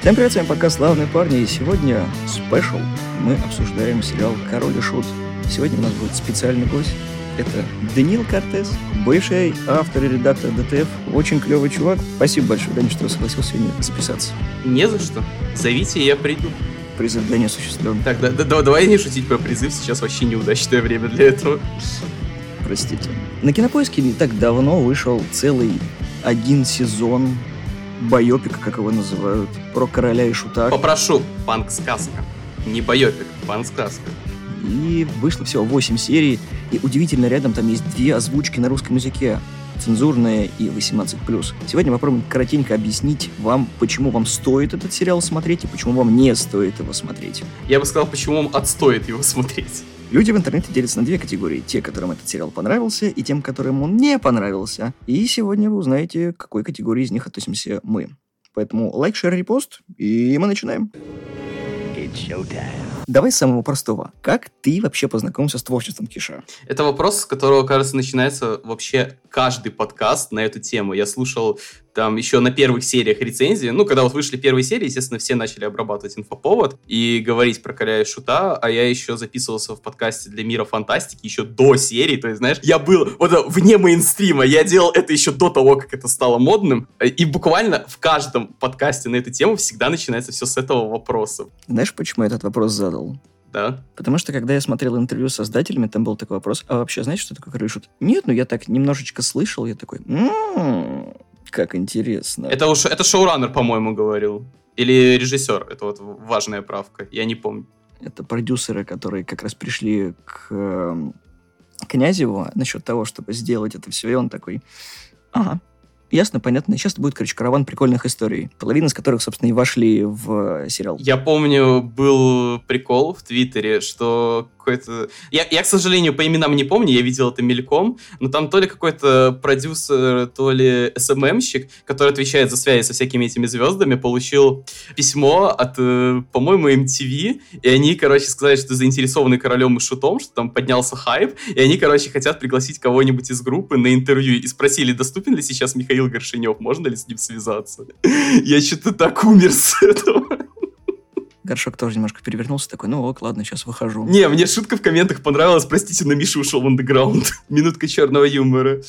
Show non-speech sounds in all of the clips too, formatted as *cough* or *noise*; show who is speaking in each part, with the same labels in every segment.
Speaker 1: Всем привет, с вами подкаст «Славные парни», и сегодня special. Мы обсуждаем сериал «Король и Шут». Сегодня у нас будет специальный гость. Это Даниил Кортес, бывший автор и редактор DTF. Очень клевый чувак. Спасибо большое, Даня, что согласился сегодня записаться.
Speaker 2: Не за что. Зовите, я приду.
Speaker 1: Призыв для неосуществленных.
Speaker 2: Так, да, да, давай не шутить про призыв, сейчас вообще неудачное время для этого.
Speaker 1: Простите. На Кинопоиске не так давно вышел целый один сезон байопика, как его называют, про короля и шута.
Speaker 2: Попрошу, панк-сказка. Не байопик, панк-сказка.
Speaker 1: И вышло всего 8 серий, и удивительно, рядом там есть две озвучки на русском языке цензурная и 18+. Сегодня попробуем коротенько объяснить вам, почему вам стоит этот сериал смотреть и почему вам не стоит его смотреть.
Speaker 2: Я бы сказал, почему вам отстоит его смотреть.
Speaker 1: Люди в интернете делятся на две категории. Те, которым этот сериал понравился, и тем, которым он не понравился. И сегодня вы узнаете, к какой категории из них относимся мы. Поэтому лайк, шер, репост, и мы начинаем. It's showtime. Давай с самого простого. Как ты вообще познакомился с творчеством Киша?
Speaker 2: Это вопрос, с которого, кажется, начинается вообще каждый подкаст на эту тему. Я слушал там еще на первых сериях рецензии. Ну, когда вот вышли первые серии, естественно, все начали обрабатывать инфоповод и говорить про Коля и Шута, а я еще записывался в подкасте для мира фантастики еще до серии, то есть, знаешь, я был вот вне мейнстрима, я делал это еще до того, как это стало модным, и буквально в каждом подкасте на эту тему всегда начинается все с этого вопроса.
Speaker 1: Знаешь, почему я этот вопрос задал?
Speaker 2: Да.
Speaker 1: Потому что, когда я смотрел интервью с создателями, там был такой вопрос, а вообще, знаете, что такое крышут? Нет, ну я так немножечко слышал, я такой, м-м, как интересно.
Speaker 2: Это, уж, это шоураннер, по-моему, говорил. Или режиссер. Это вот важная правка. Я не помню.
Speaker 1: Это продюсеры, которые как раз пришли к э, Князеву насчет того, чтобы сделать это все. И он такой, ага, ясно, понятно. Сейчас будет, короче, караван прикольных историй, половина из которых, собственно, и вошли в сериал.
Speaker 2: Я помню, был прикол в Твиттере, что какой-то... Я, я, к сожалению, по именам не помню, я видел это мельком, но там то ли какой-то продюсер, то ли СММщик, который отвечает за связи со всякими этими звездами, получил письмо от, э, по-моему, MTV, и они, короче, сказали, что заинтересованы королем и шутом, что там поднялся хайп, и они, короче, хотят пригласить кого-нибудь из группы на интервью, и спросили, доступен ли сейчас Михаил Горшинев, можно ли с ним связаться. *laughs* Я что-то так умер с этого.
Speaker 1: Горшок тоже немножко перевернулся, такой, ну ок, ладно, сейчас выхожу.
Speaker 2: Не, мне шутка в комментах понравилась, простите, но Миша ушел в андеграунд. *laughs* Минутка черного юмора.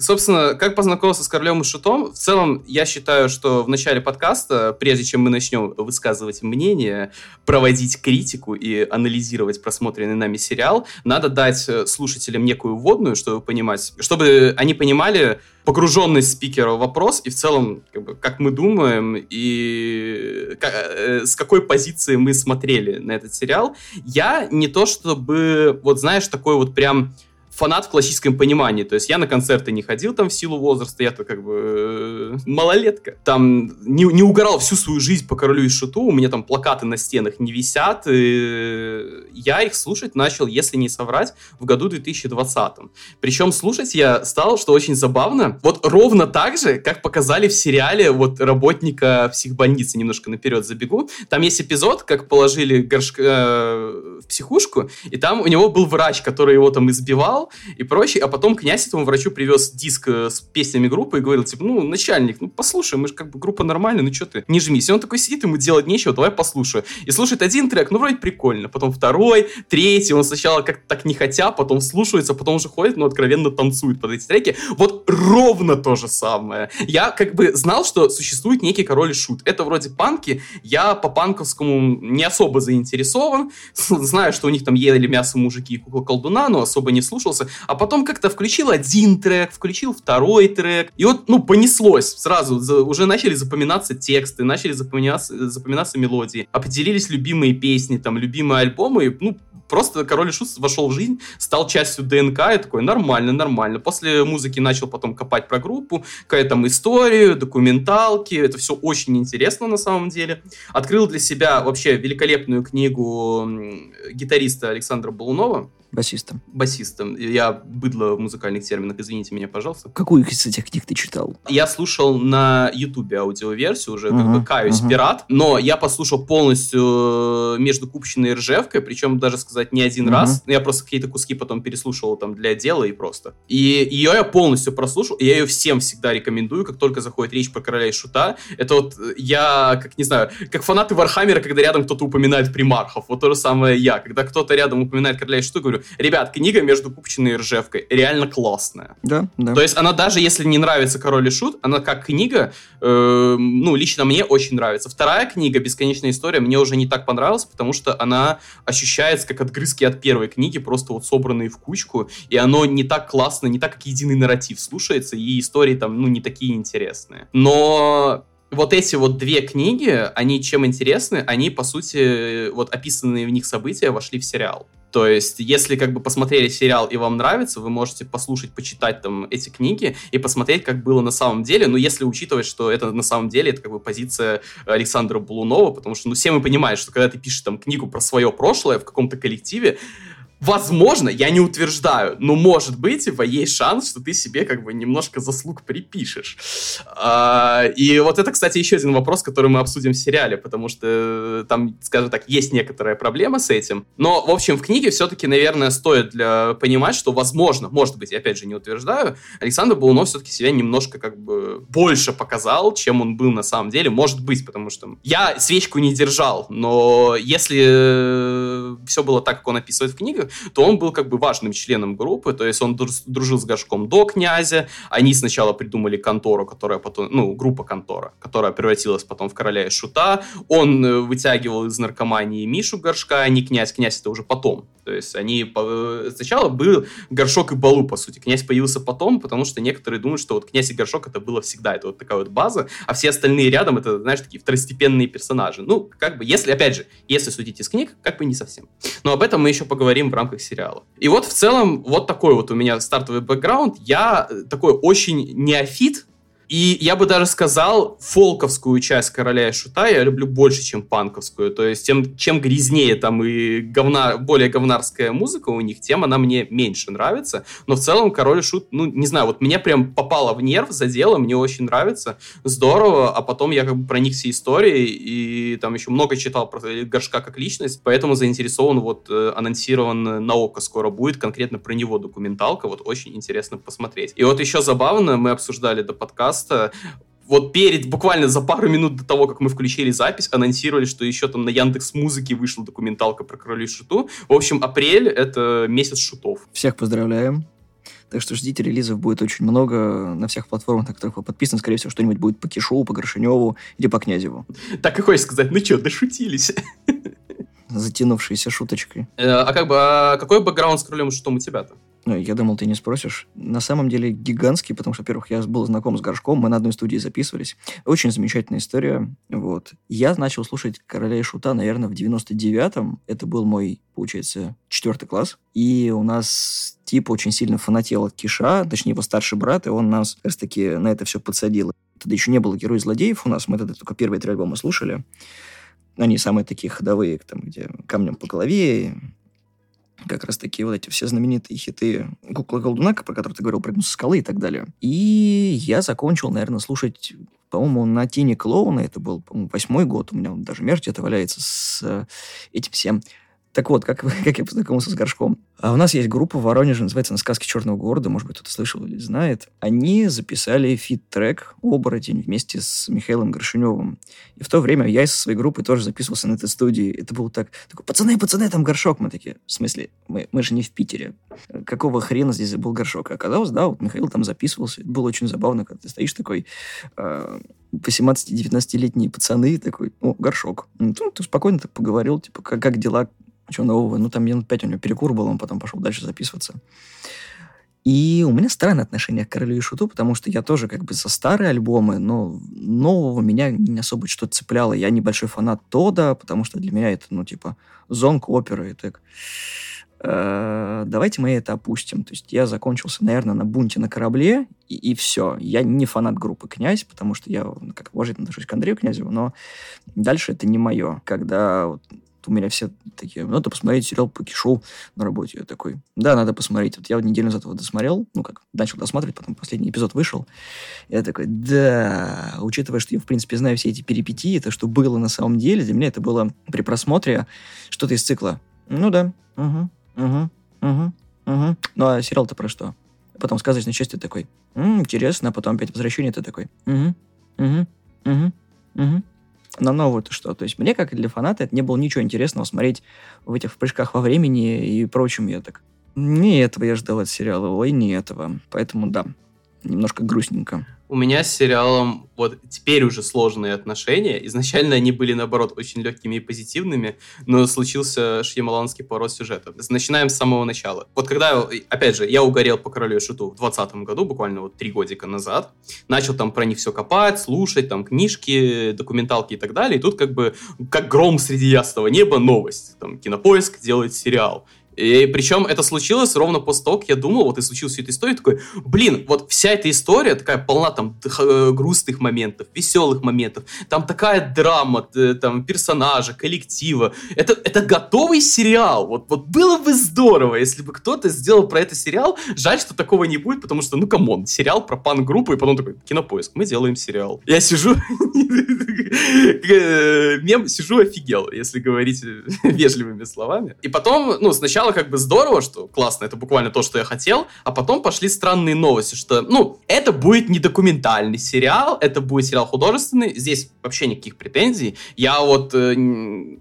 Speaker 2: Собственно, как познакомился с Королем и Шутом? В целом, я считаю, что в начале подкаста, прежде чем мы начнем высказывать мнение, проводить критику и анализировать просмотренный нами сериал, надо дать э, слушателям некую вводную, чтобы понимать, чтобы они понимали погруженность спикера в вопрос и в целом, как, бы, как мы думаем и как, э, с какой позиции мы смотрели на этот сериал. Я не то чтобы, вот знаешь, такой вот прям фанат в классическом понимании. То есть я на концерты не ходил там в силу возраста, я-то как бы э, малолетка. Там не, не угорал всю свою жизнь по королю и шуту, у меня там плакаты на стенах не висят. И я их слушать начал, если не соврать, в году 2020. Причем слушать я стал, что очень забавно, вот ровно так же, как показали в сериале вот работника психбольницы, немножко наперед забегу. Там есть эпизод, как положили горшка э, в психушку, и там у него был врач, который его там избивал, и прочее. А потом князь этому врачу привез диск э, с песнями группы и говорил, типа, ну, начальник, ну, послушай, мы же как бы группа нормальная, ну, что ты, не жмись. И он такой сидит, ему делать нечего, давай послушаю. И слушает один трек, ну, вроде прикольно. Потом второй, третий, он сначала как-то так не хотя, потом слушается, потом уже ходит, но откровенно танцует под эти треки. Вот ровно то же самое. Я как бы знал, что существует некий король и шут. Это вроде панки. Я по панковскому не особо заинтересован. *laughs* Знаю, что у них там ели мясо мужики и кукла колдуна, но особо не слушался слушался, а потом как-то включил один трек, включил второй трек, и вот, ну, понеслось. Сразу, за, уже начали запоминаться тексты, начали запоминаться, запоминаться мелодии, определились любимые песни, там, любимые альбомы, ну, просто Король и Шут вошел в жизнь, стал частью ДНК, и такой, нормально, нормально. После музыки начал потом копать про группу, какая там историю, документалки, это все очень интересно на самом деле. Открыл для себя вообще великолепную книгу гитариста Александра Балунова,
Speaker 1: Басистом.
Speaker 2: Басистом. Я быдло в музыкальных терминах, извините меня, пожалуйста.
Speaker 1: Какую из этих книг ты читал?
Speaker 2: Я слушал на Ютубе аудиоверсию, уже uh-huh, как бы каюсь, uh-huh. пират, но я послушал полностью э, между Купчиной и Ржевкой, причем даже сказать не один uh-huh. раз. Я просто какие-то куски потом переслушивал там для дела и просто. И ее я полностью прослушал, и я ее всем всегда рекомендую, как только заходит речь про короля и шута. Это вот э, я, как не знаю, как фанаты Вархаммера, когда рядом кто-то упоминает примархов. Вот то же самое я. Когда кто-то рядом упоминает Короля и Шута, говорю, ребят, книга между Купчиной и Ржевкой реально классная.
Speaker 1: Да, да.
Speaker 2: То есть она даже если не нравится король и шут, она как книга, э, ну, лично мне очень нравится. Вторая книга, «Бесконечная история», мне уже не так понравилась, потому что она ощущается как отгрызки от первой книги, просто вот собранные в кучку, и оно не так классно, не так, как единый нарратив слушается, и истории там, ну, не такие интересные. Но вот эти вот две книги, они чем интересны? Они, по сути, вот описанные в них события вошли в сериал. То есть, если как бы посмотрели сериал и вам нравится, вы можете послушать, почитать там эти книги и посмотреть, как было на самом деле. Но если учитывать, что это на самом деле это как бы позиция Александра Булунова, потому что ну все мы понимаем, что когда ты пишешь там книгу про свое прошлое в каком-то коллективе, Возможно, я не утверждаю, но может быть, есть шанс, что ты себе как бы немножко заслуг припишешь. А, и вот это, кстати, еще один вопрос, который мы обсудим в сериале, потому что там, скажем так, есть некоторая проблема с этим. Но, в общем, в книге все-таки, наверное, стоит для понимать, что, возможно, может быть, я опять же не утверждаю, Александр Булунов все-таки себя немножко как бы больше показал, чем он был на самом деле. Может быть, потому что я свечку не держал, но если все было так, как он описывает в то он был как бы важным членом группы, то есть он дружил с Горшком до князя, они сначала придумали контору, которая потом, ну, группа контора, которая превратилась потом в короля и шута, он э, вытягивал из наркомании Мишу Горшка, а не князь, князь это уже потом, то есть они сначала был Горшок и Балу, по сути, князь появился потом, потому что некоторые думают, что вот князь и Горшок это было всегда, это вот такая вот база, а все остальные рядом это, знаешь, такие второстепенные персонажи. Ну, как бы, если, опять же, если судить из книг, как бы не совсем. Но об этом мы еще поговорим в рамках сериала. И вот в целом вот такой вот у меня стартовый бэкграунд. Я э, такой очень неофит и я бы даже сказал, фолковскую часть «Короля и Шута» я люблю больше, чем панковскую. То есть, тем, чем грязнее там и говна, более говнарская музыка у них, тем она мне меньше нравится. Но в целом «Король и Шут», ну, не знаю, вот меня прям попало в нерв, задело, мне очень нравится. Здорово, а потом я как бы проникся историей и там еще много читал про Горшка как личность, поэтому заинтересован, вот э, анонсирован на ОКО скоро будет, конкретно про него документалка, вот очень интересно посмотреть. И вот еще забавно, мы обсуждали до подкаста, подкаста вот перед, буквально за пару минут до того, как мы включили запись, анонсировали, что еще там на Яндекс Музыке вышла документалка про Королю Шуту. В общем, апрель — это месяц шутов.
Speaker 1: Всех поздравляем. Так что ждите, релизов будет очень много на всех платформах, на которых вы подписаны. Скорее всего, что-нибудь будет по Кишоу, по Горшиневу или по Князеву.
Speaker 2: Так и хочешь сказать, ну что, дошутились.
Speaker 1: Затянувшейся шуточкой.
Speaker 2: Э, а как бы, а какой бэкграунд с Королем Шутом у тебя-то?
Speaker 1: Ну, я думал, ты не спросишь. На самом деле гигантский, потому что, во-первых, я был знаком с Горшком, мы на одной студии записывались. Очень замечательная история. Вот. Я начал слушать «Короля и Шута», наверное, в 99-м. Это был мой, получается, четвертый класс. И у нас тип очень сильно фанател от Киша, точнее, его старший брат, и он нас как раз-таки на это все подсадил. Тогда еще не было героев злодеев у нас, мы тогда только первые три альбома слушали. Они самые такие ходовые, там, где камнем по голове, как раз таки вот эти все знаменитые хиты Кукла Колдуна, про которые ты говорил, прыгну со скалы и так далее. И я закончил, наверное, слушать по-моему, на Тени Клоуна, это был, по-моему, восьмой год, у меня даже мерч где-то валяется с э, этим всем. Так вот, как, *laughs* как я познакомился с Горшком. А у нас есть группа в Воронеже, называется «Сказки Черного Города», может быть, кто-то слышал или знает. Они записали feat-трек «Оборотень» вместе с Михаилом Горшеневым. И в то время я из своей группы тоже записывался на этой студии. Это было так, такой, пацаны, пацаны, там горшок. Мы такие, в смысле, мы, мы же не в Питере. Какого хрена здесь был горшок? А оказалось, да, вот Михаил там записывался. Это было очень забавно, когда ты стоишь такой, э, 18-19-летние пацаны, такой, о, горшок. Ну, ты спокойно так поговорил, типа, как, как дела, что нового? Ну, там минут пять у него перекур был, он потом пошел дальше записываться. И у меня странное отношение к Королю и Шуту, потому что я тоже как бы за старые альбомы, но нового меня не особо что-то цепляло. Я небольшой фанат Тода, потому что для меня это, ну, типа, зонг оперы и так. Э, давайте мы это опустим. То есть я закончился, наверное, на бунте на корабле, и, и все. Я не фанат группы «Князь», потому что я, как уважительно отношусь к Андрею Князеву, но дальше это не мое. Когда вот у меня все такие, надо посмотреть сериал по Кишоу на работе. Я такой, да, надо посмотреть. Вот я вот неделю назад его досмотрел, ну как, начал досматривать, потом последний эпизод вышел. Я такой, да, учитывая, что я, в принципе, знаю все эти перипетии, это что было на самом деле, для меня это было при просмотре что-то из цикла. Ну да, угу, угу, угу, угу. Ну а сериал-то про что? Потом сказочная часть ты такой, М, интересно, а потом опять возвращение ты такой, угу, угу, угу, угу. На новую-то что? То есть мне, как и для фаната, это не было ничего интересного смотреть в этих прыжках во времени и прочем. Я так, не этого я ждал от сериала, ой, не этого. Поэтому да, немножко грустненько
Speaker 2: у меня с сериалом вот теперь уже сложные отношения. Изначально они были, наоборот, очень легкими и позитивными, но случился шьямаланский поворот сюжета. Начинаем с самого начала. Вот когда, опять же, я угорел по Королю Шуту в 2020 году, буквально вот три годика назад, начал там про них все копать, слушать, там книжки, документалки и так далее, и тут как бы как гром среди ясного неба новость. Там Кинопоиск делает сериал. И причем это случилось ровно после того, как я думал, вот и случилась всю эту историю, такой, блин, вот вся эта история такая полна там э, грустных моментов, веселых моментов, там такая драма, там персонажа, коллектива. Это, это готовый сериал. Вот, вот было бы здорово, если бы кто-то сделал про это сериал. Жаль, что такого не будет, потому что, ну, come on, сериал про панк-группу, и потом такой, кинопоиск, мы делаем сериал. Я сижу, *laughs* э, мем, сижу офигел, если говорить *laughs* вежливыми словами. И потом, ну, сначала сначала как бы здорово, что классно, это буквально то, что я хотел, а потом пошли странные новости, что, ну, это будет не документальный сериал, это будет сериал художественный, здесь вообще никаких претензий. Я вот, э,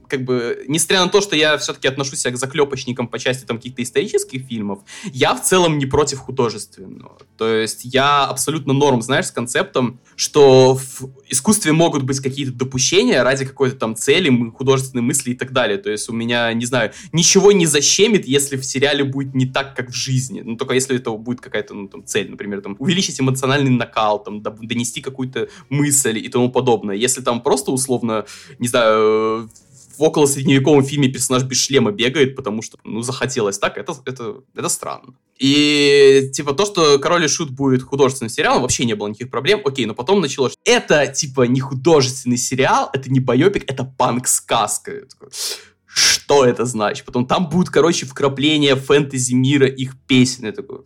Speaker 2: как бы, несмотря на то, что я все-таки отношусь к заклепочникам по части там каких-то исторических фильмов, я в целом не против художественного. То есть я абсолютно норм, знаешь, с концептом, что в искусстве могут быть какие-то допущения ради какой-то там цели, художественной мысли и так далее. То есть у меня, не знаю, ничего не защемит вымрет, если в сериале будет не так, как в жизни. Ну, только если это будет какая-то ну, там, цель, например, там, увеличить эмоциональный накал, там, донести какую-то мысль и тому подобное. Если там просто условно, не знаю, в около средневековом фильме персонаж без шлема бегает, потому что, ну, захотелось так, это, это, это странно. И, типа, то, что «Король и Шут» будет художественным сериалом, вообще не было никаких проблем. Окей, но потом началось, это, типа, не художественный сериал, это не байопик, это панк-сказка что это значит. Потом там будут, короче, вкрапления фэнтези мира, их песен. Я такой,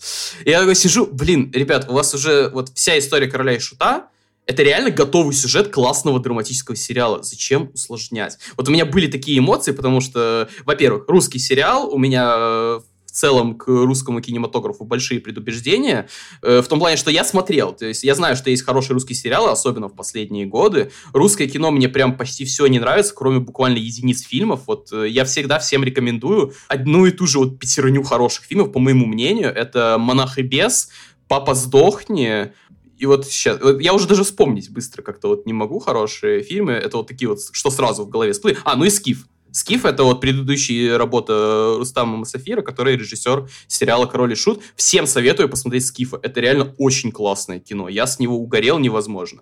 Speaker 2: я такой сижу, блин, ребят, у вас уже вот вся история короля и шута, это реально готовый сюжет классного драматического сериала. Зачем усложнять? Вот у меня были такие эмоции, потому что, во-первых, русский сериал, у меня э, в целом к русскому кинематографу большие предубеждения, э, в том плане, что я смотрел, то есть я знаю, что есть хорошие русские сериалы, особенно в последние годы. Русское кино мне прям почти все не нравится, кроме буквально единиц фильмов. Вот э, я всегда всем рекомендую одну и ту же вот пятерню хороших фильмов, по моему мнению. Это «Монах и бес», «Папа сдохни», и вот сейчас, я уже даже вспомнить быстро как-то вот не могу хорошие фильмы, это вот такие вот, что сразу в голове всплыли. А, ну и «Скиф», Скиф — это вот предыдущая работа Рустама Масафира, который режиссер сериала «Король и Шут». Всем советую посмотреть Скифа. Это реально очень классное кино. Я с него угорел невозможно.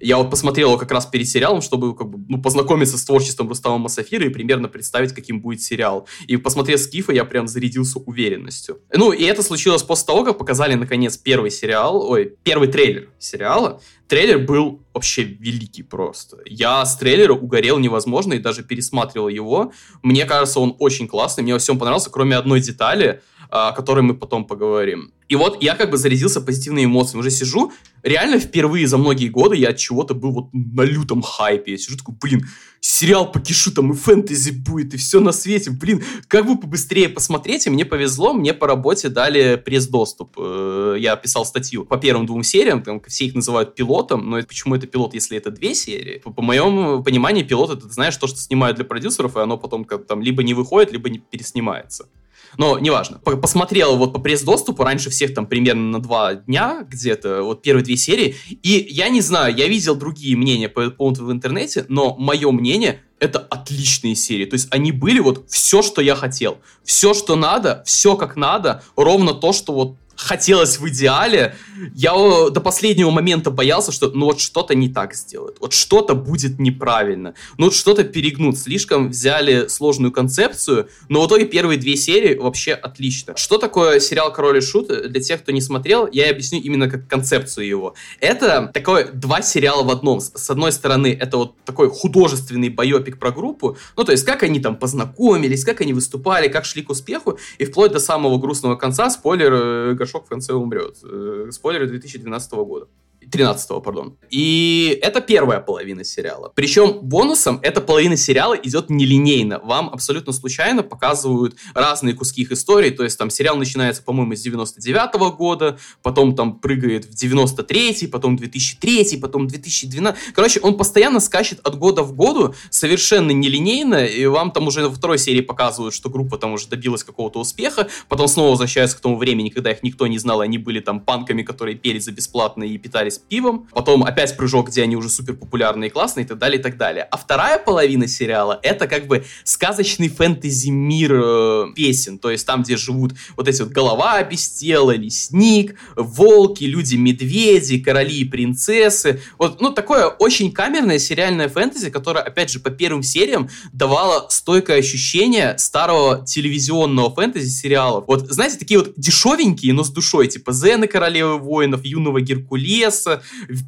Speaker 2: Я вот посмотрел его как раз перед сериалом, чтобы как бы, ну, познакомиться с творчеством Рустама Масафира и примерно представить, каким будет сериал. И посмотрев Скифа, я прям зарядился уверенностью. Ну, и это случилось после того, как показали, наконец, первый сериал, ой, первый трейлер сериала. Трейлер был вообще великий просто. Я с трейлера угорел невозможно и даже пересматривал его. Мне кажется, он очень классный. Мне во всем понравился, кроме одной детали, о которой мы потом поговорим. И вот я как бы зарядился позитивными эмоциями. Уже сижу, реально впервые за многие годы я от чего-то был вот на лютом хайпе. Я сижу такой, блин, сериал по кишу там и фэнтези будет, и все на свете. Блин, как бы побыстрее посмотреть. И мне повезло, мне по работе дали пресс-доступ. Э, я писал статью по первым двум сериям, там все их называют пилотом, но почему это пилот, если это две серии? По, по моему пониманию, пилот это, знаешь, то, что снимают для продюсеров, и оно потом как там либо не выходит, либо не переснимается. Но неважно. Посмотрел вот по пресс-доступу раньше всех там примерно на два дня где-то, вот первые две серии. И я не знаю, я видел другие мнения по этому поводу в интернете, но мое мнение это отличные серии. То есть они были вот все, что я хотел. Все, что надо, все как надо, ровно то, что вот хотелось в идеале, я до последнего момента боялся, что ну вот что-то не так сделают, вот что-то будет неправильно, ну вот что-то перегнут, слишком взяли сложную концепцию, но в итоге первые две серии вообще отлично. Что такое сериал «Король и Шут»? Для тех, кто не смотрел, я объясню именно как концепцию его. Это такое два сериала в одном. С одной стороны, это вот такой художественный байопик про группу, ну то есть как они там познакомились, как они выступали, как шли к успеху, и вплоть до самого грустного конца, спойлер, Горшок в конце умрет. Э, спойлеры 2012 года. 13 пардон. И это первая половина сериала. Причем бонусом эта половина сериала идет нелинейно. Вам абсолютно случайно показывают разные куски их истории. То есть там сериал начинается, по-моему, с 99 -го года, потом там прыгает в 93 потом 2003 потом 2012 Короче, он постоянно скачет от года в году, совершенно нелинейно, и вам там уже во второй серии показывают, что группа там уже добилась какого-то успеха, потом снова возвращаются к тому времени, когда их никто не знал, они были там панками, которые пели за бесплатно и питались пивом, потом опять прыжок, где они уже супер популярные и классные и так далее, и так далее. А вторая половина сериала — это как бы сказочный фэнтези-мир э, песен, то есть там, где живут вот эти вот голова без тела, лесник, волки, люди-медведи, короли и принцессы. Вот, ну, такое очень камерное сериальное фэнтези, которое, опять же, по первым сериям давало стойкое ощущение старого телевизионного фэнтези-сериала. Вот, знаете, такие вот дешевенькие, но с душой, типа Зены Королевы Воинов, Юного Геркулеса,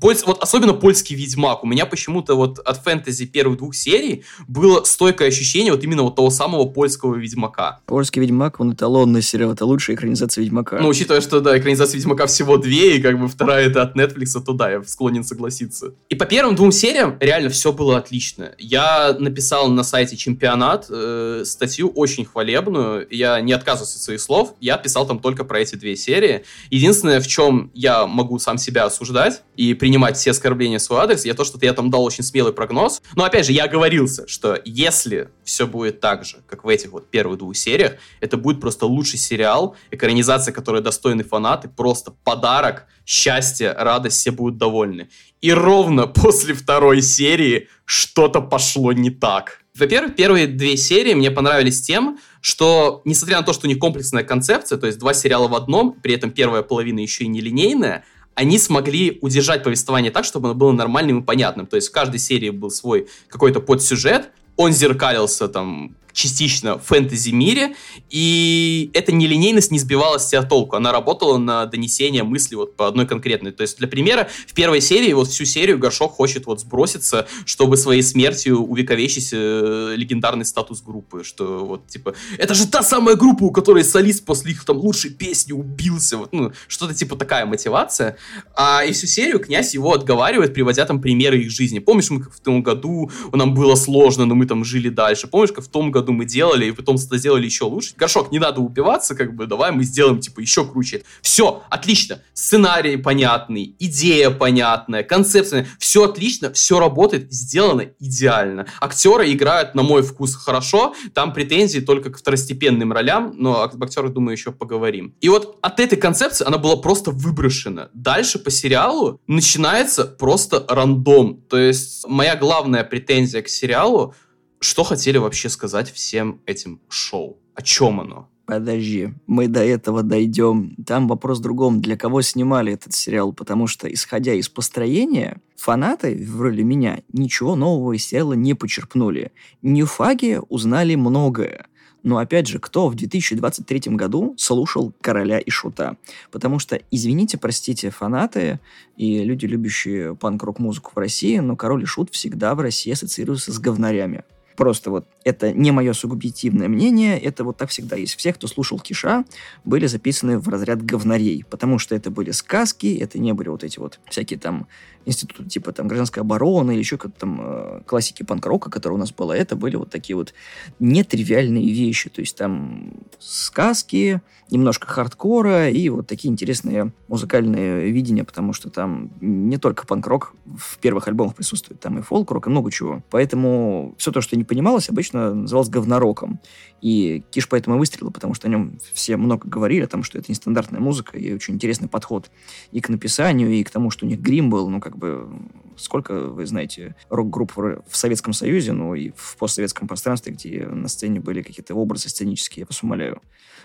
Speaker 2: Польс... Вот особенно польский Ведьмак. У меня почему-то вот от фэнтези первых двух серий было стойкое ощущение вот именно вот того самого польского Ведьмака.
Speaker 1: Польский Ведьмак, он эталонный сериал, это лучшая экранизация Ведьмака.
Speaker 2: Ну, учитывая, что, да, экранизация Ведьмака всего две, и как бы вторая это от Netflix, то да, я склонен согласиться. И по первым двум сериям реально все было отлично. Я написал на сайте Чемпионат э, статью очень хвалебную, я не отказываюсь от своих слов, я писал там только про эти две серии. Единственное, в чем я могу сам себя осуждать, брать и принимать все оскорбления в свой адрес, я то, что я там дал очень смелый прогноз. Но опять же, я оговорился, что если все будет так же, как в этих вот первых двух сериях, это будет просто лучший сериал, экранизация, которая достойны фанаты, просто подарок, счастье, радость, все будут довольны. И ровно *laughs* после второй серии что-то пошло не так. Во-первых, первые две серии мне понравились тем, что, несмотря на то, что у них комплексная концепция, то есть два сериала в одном, при этом первая половина еще и нелинейная, они смогли удержать повествование так, чтобы оно было нормальным и понятным. То есть в каждой серии был свой какой-то подсюжет, он зеркалился там частично фэнтези-мире, и эта нелинейность не сбивала с тебя толку. Она работала на донесение мысли вот по одной конкретной. То есть, для примера, в первой серии, вот всю серию Горшок хочет вот сброситься, чтобы своей смертью увековечить э, легендарный статус группы, что вот, типа, это же та самая группа, у которой солист после их там лучшей песни убился, вот, ну, что-то типа такая мотивация. А и всю серию князь его отговаривает, приводя там примеры их жизни. Помнишь, мы в том году нам было сложно, но мы там жили дальше. Помнишь, как в том году году мы делали, и потом сделали еще лучше. Горшок, не надо убиваться, как бы, давай мы сделаем, типа, еще круче. Все, отлично. Сценарий понятный, идея понятная, концепция, все отлично, все работает, сделано идеально. Актеры играют, на мой вкус, хорошо, там претензии только к второстепенным ролям, но об актерах, думаю, еще поговорим. И вот от этой концепции она была просто выброшена. Дальше по сериалу начинается просто рандом. То есть моя главная претензия к сериалу что хотели вообще сказать всем этим шоу? О чем оно?
Speaker 1: Подожди, мы до этого дойдем. Там вопрос в другом. Для кого снимали этот сериал? Потому что, исходя из построения, фанаты, вроде меня, ничего нового из сериала не почерпнули. Ньюфаги узнали многое. Но опять же, кто в 2023 году слушал «Короля и Шута»? Потому что, извините, простите, фанаты и люди, любящие панк-рок музыку в России, но «Король и Шут» всегда в России ассоциируется с говнарями. Просто вот это не мое субъективное мнение, это вот так всегда есть. Все, кто слушал Киша, были записаны в разряд говнарей, потому что это были сказки, это не были вот эти вот всякие там институты типа там гражданской обороны или еще как-то там э, классики панк-рока, которые у нас было, это были вот такие вот нетривиальные вещи, то есть там сказки, немножко хардкора и вот такие интересные музыкальные видения, потому что там не только панк-рок в первых альбомах присутствует, там и фолк-рок, и много чего. Поэтому все то, что не понималось, обычно называлось говнороком. И Киш поэтому выстрелил, потому что о нем все много говорили, о том, что это нестандартная музыка и очень интересный подход и к написанию, и к тому, что у них грим был, ну, как бы сколько, вы знаете, рок-групп в Советском Союзе, ну и в постсоветском пространстве, где на сцене были какие-то образы сценические, я вас умоляю.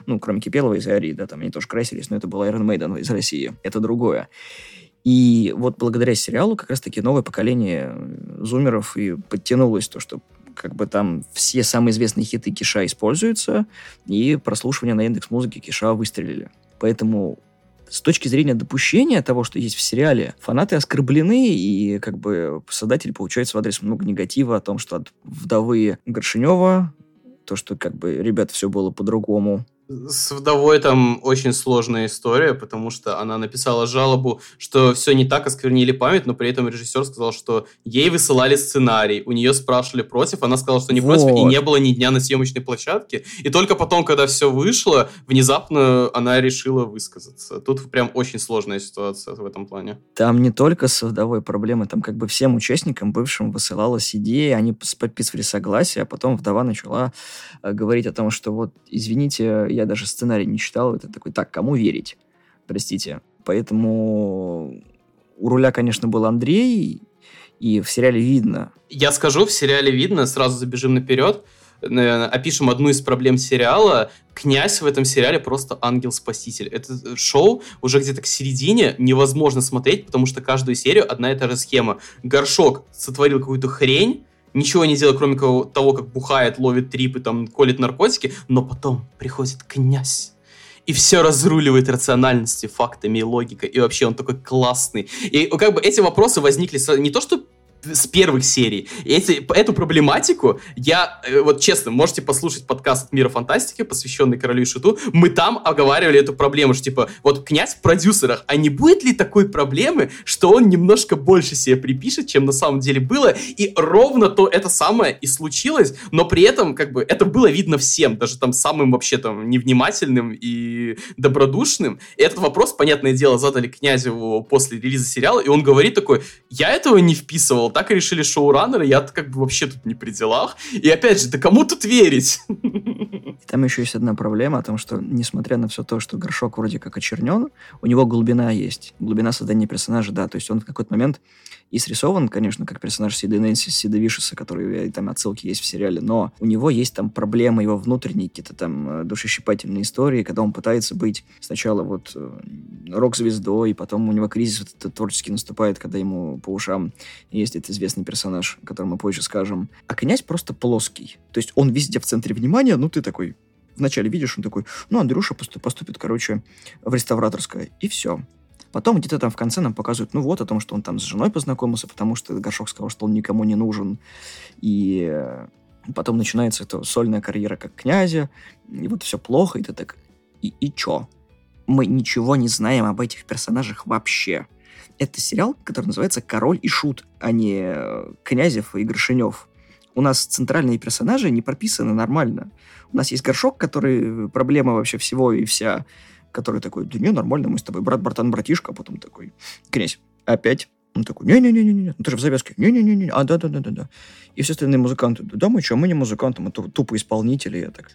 Speaker 1: Ну, кроме Кипелова из Арии, да, там они тоже красились, но это был Iron Maiden из России. Это другое. И вот благодаря сериалу как раз-таки новое поколение зумеров и подтянулось то, что как бы там все самые известные хиты Киша используются, и прослушивания на индекс музыки Киша выстрелили. Поэтому с точки зрения допущения того, что есть в сериале, фанаты оскорблены, и как бы создатель получает в адрес много негатива о том, что от вдовы Горшинева, то, что как бы, ребят, все было по-другому,
Speaker 2: с вдовой там очень сложная история, потому что она написала жалобу, что все не так, осквернили память, но при этом режиссер сказал, что ей высылали сценарий. У нее спрашивали против, она сказала, что не вот. против, и не было ни дня на съемочной площадке. И только потом, когда все вышло, внезапно она решила высказаться. Тут прям очень сложная ситуация в этом плане.
Speaker 1: Там не только с вдовой проблемы, там как бы всем участникам бывшим высылалась идея, они подписывали согласие, а потом вдова начала э, говорить о том, что вот, извините, я я даже сценарий не читал, это такой, так, кому верить? Простите. Поэтому у руля, конечно, был Андрей, и в сериале видно.
Speaker 2: Я скажу, в сериале видно, сразу забежим наперед, опишем одну из проблем сериала. Князь в этом сериале просто ангел-спаситель. Это шоу уже где-то к середине невозможно смотреть, потому что каждую серию одна и та же схема. Горшок сотворил какую-то хрень, ничего не делает, кроме того, как бухает, ловит трипы, там, колет наркотики, но потом приходит князь и все разруливает рациональностью, фактами и логикой, и вообще он такой классный. И как бы эти вопросы возникли не то, что с первых серий. Эти, эту проблематику я, э, вот честно, можете послушать подкаст Мира Фантастики, посвященный Королю и Шуту. Мы там оговаривали эту проблему, что типа, вот князь в продюсерах, а не будет ли такой проблемы, что он немножко больше себе припишет, чем на самом деле было, и ровно то это самое и случилось, но при этом, как бы, это было видно всем, даже там самым вообще там невнимательным и добродушным. И этот вопрос, понятное дело, задали князю после релиза сериала, и он говорит такой, я этого не вписывал, так и решили шоураннеры, я как бы вообще тут не при делах. И опять же, да кому тут верить? *laughs*
Speaker 1: Там еще есть одна проблема о том, что, несмотря на все то, что горшок вроде как очернен, у него глубина есть. Глубина создания персонажа, да. То есть он в какой-то момент и срисован, конечно, как персонаж Сида Нэнси, который э, там отсылки есть в сериале, но у него есть там проблемы, его внутренние какие-то там э, душещипательные истории, когда он пытается быть сначала вот э, рок-звездой, потом у него кризис вот этот творческий наступает, когда ему по ушам ездит известный персонаж, о котором мы позже скажем. А князь просто плоский. То есть он везде в центре внимания, ну ты такой, вначале видишь, он такой, ну, Андрюша поступит, короче, в реставраторское, и все. Потом где-то там в конце нам показывают, ну вот, о том, что он там с женой познакомился, потому что Горшок сказал, что он никому не нужен. И э, потом начинается эта сольная карьера как князя, и вот все плохо, и ты так, и, и чё? Мы ничего не знаем об этих персонажах вообще. Это сериал, который называется «Король и Шут», а не э, Князев и Горшинев. У нас центральные персонажи не прописаны нормально. У нас есть Горшок, который проблема вообще всего и вся который такой, да не, нормально, мы с тобой брат, братан, братишка, а потом такой, князь, опять? Он такой, не-не-не-не-не, ну ты же в завязке, не-не-не-не, а да-да-да-да-да. И все остальные музыканты, да мы что, мы не музыканты, мы тупо исполнители, я так,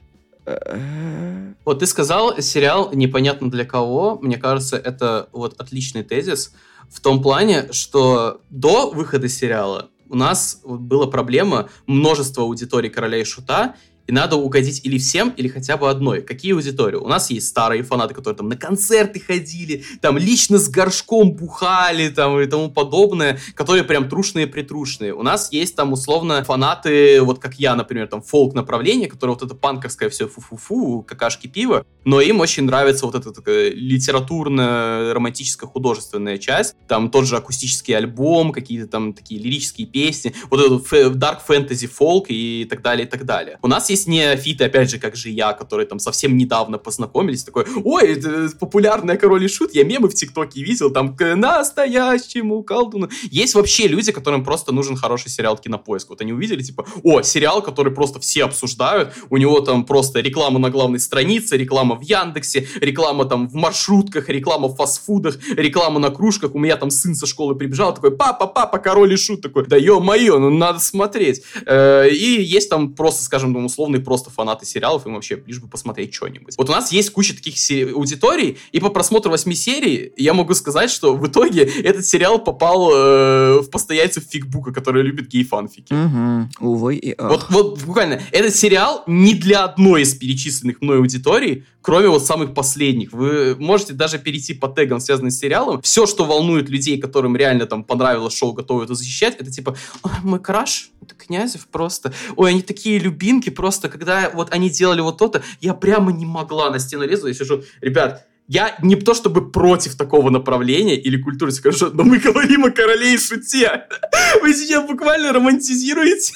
Speaker 2: вот ты сказал сериал непонятно для кого. Мне кажется, это вот отличный тезис в том плане, что до выхода сериала у нас была проблема множества аудиторий Короля и Шута, и надо угодить или всем, или хотя бы одной. Какие аудитории? У нас есть старые фанаты, которые там на концерты ходили, там лично с горшком бухали, там и тому подобное, которые прям трушные-притрушные. У нас есть там условно фанаты, вот как я, например, там фолк направление, которое вот это панковское все фу-фу-фу, какашки пива, но им очень нравится вот эта такая литературная, романтическая, художественная часть. Там тот же акустический альбом, какие-то там такие лирические песни, вот этот dark fantasy фолк и так далее, и так далее. У нас есть есть неофиты, опять же, как же я, которые там совсем недавно познакомились, такой, ой, это популярная король и шут, я мемы в ТикТоке видел, там, к настоящему колдуну. Есть вообще люди, которым просто нужен хороший сериал Кинопоиск. Вот они увидели, типа, о, сериал, который просто все обсуждают, у него там просто реклама на главной странице, реклама в Яндексе, реклама там в маршрутках, реклама в фастфудах, реклама на кружках, у меня там сын со школы прибежал, такой, папа, папа, король и шут, такой, да ё-моё, ну надо смотреть. Э, и есть там просто, скажем, условно, условные просто фанаты сериалов, им вообще лишь бы посмотреть что-нибудь. Вот у нас есть куча таких аудиторий, и по просмотру восьми серий я могу сказать, что в итоге этот сериал попал э, в постояльцев фигбука, которые любят гей-фанфики.
Speaker 1: Угу. Увы и ах.
Speaker 2: Вот, вот буквально, этот сериал не для одной из перечисленных мной аудиторий, кроме вот самых последних. Вы можете даже перейти по тегам, связанным с сериалом. Все, что волнует людей, которым реально там понравилось шоу, готовы это защищать, это типа, ой, мой краш, это Князев просто. Ой, они такие любимки, просто когда вот они делали вот то-то, я прямо не могла на стену лезу, я сижу, ребят, я не то чтобы против такого направления или культуры, скажу, но мы говорим о короле и шуте. *laughs* Вы сейчас буквально романтизируете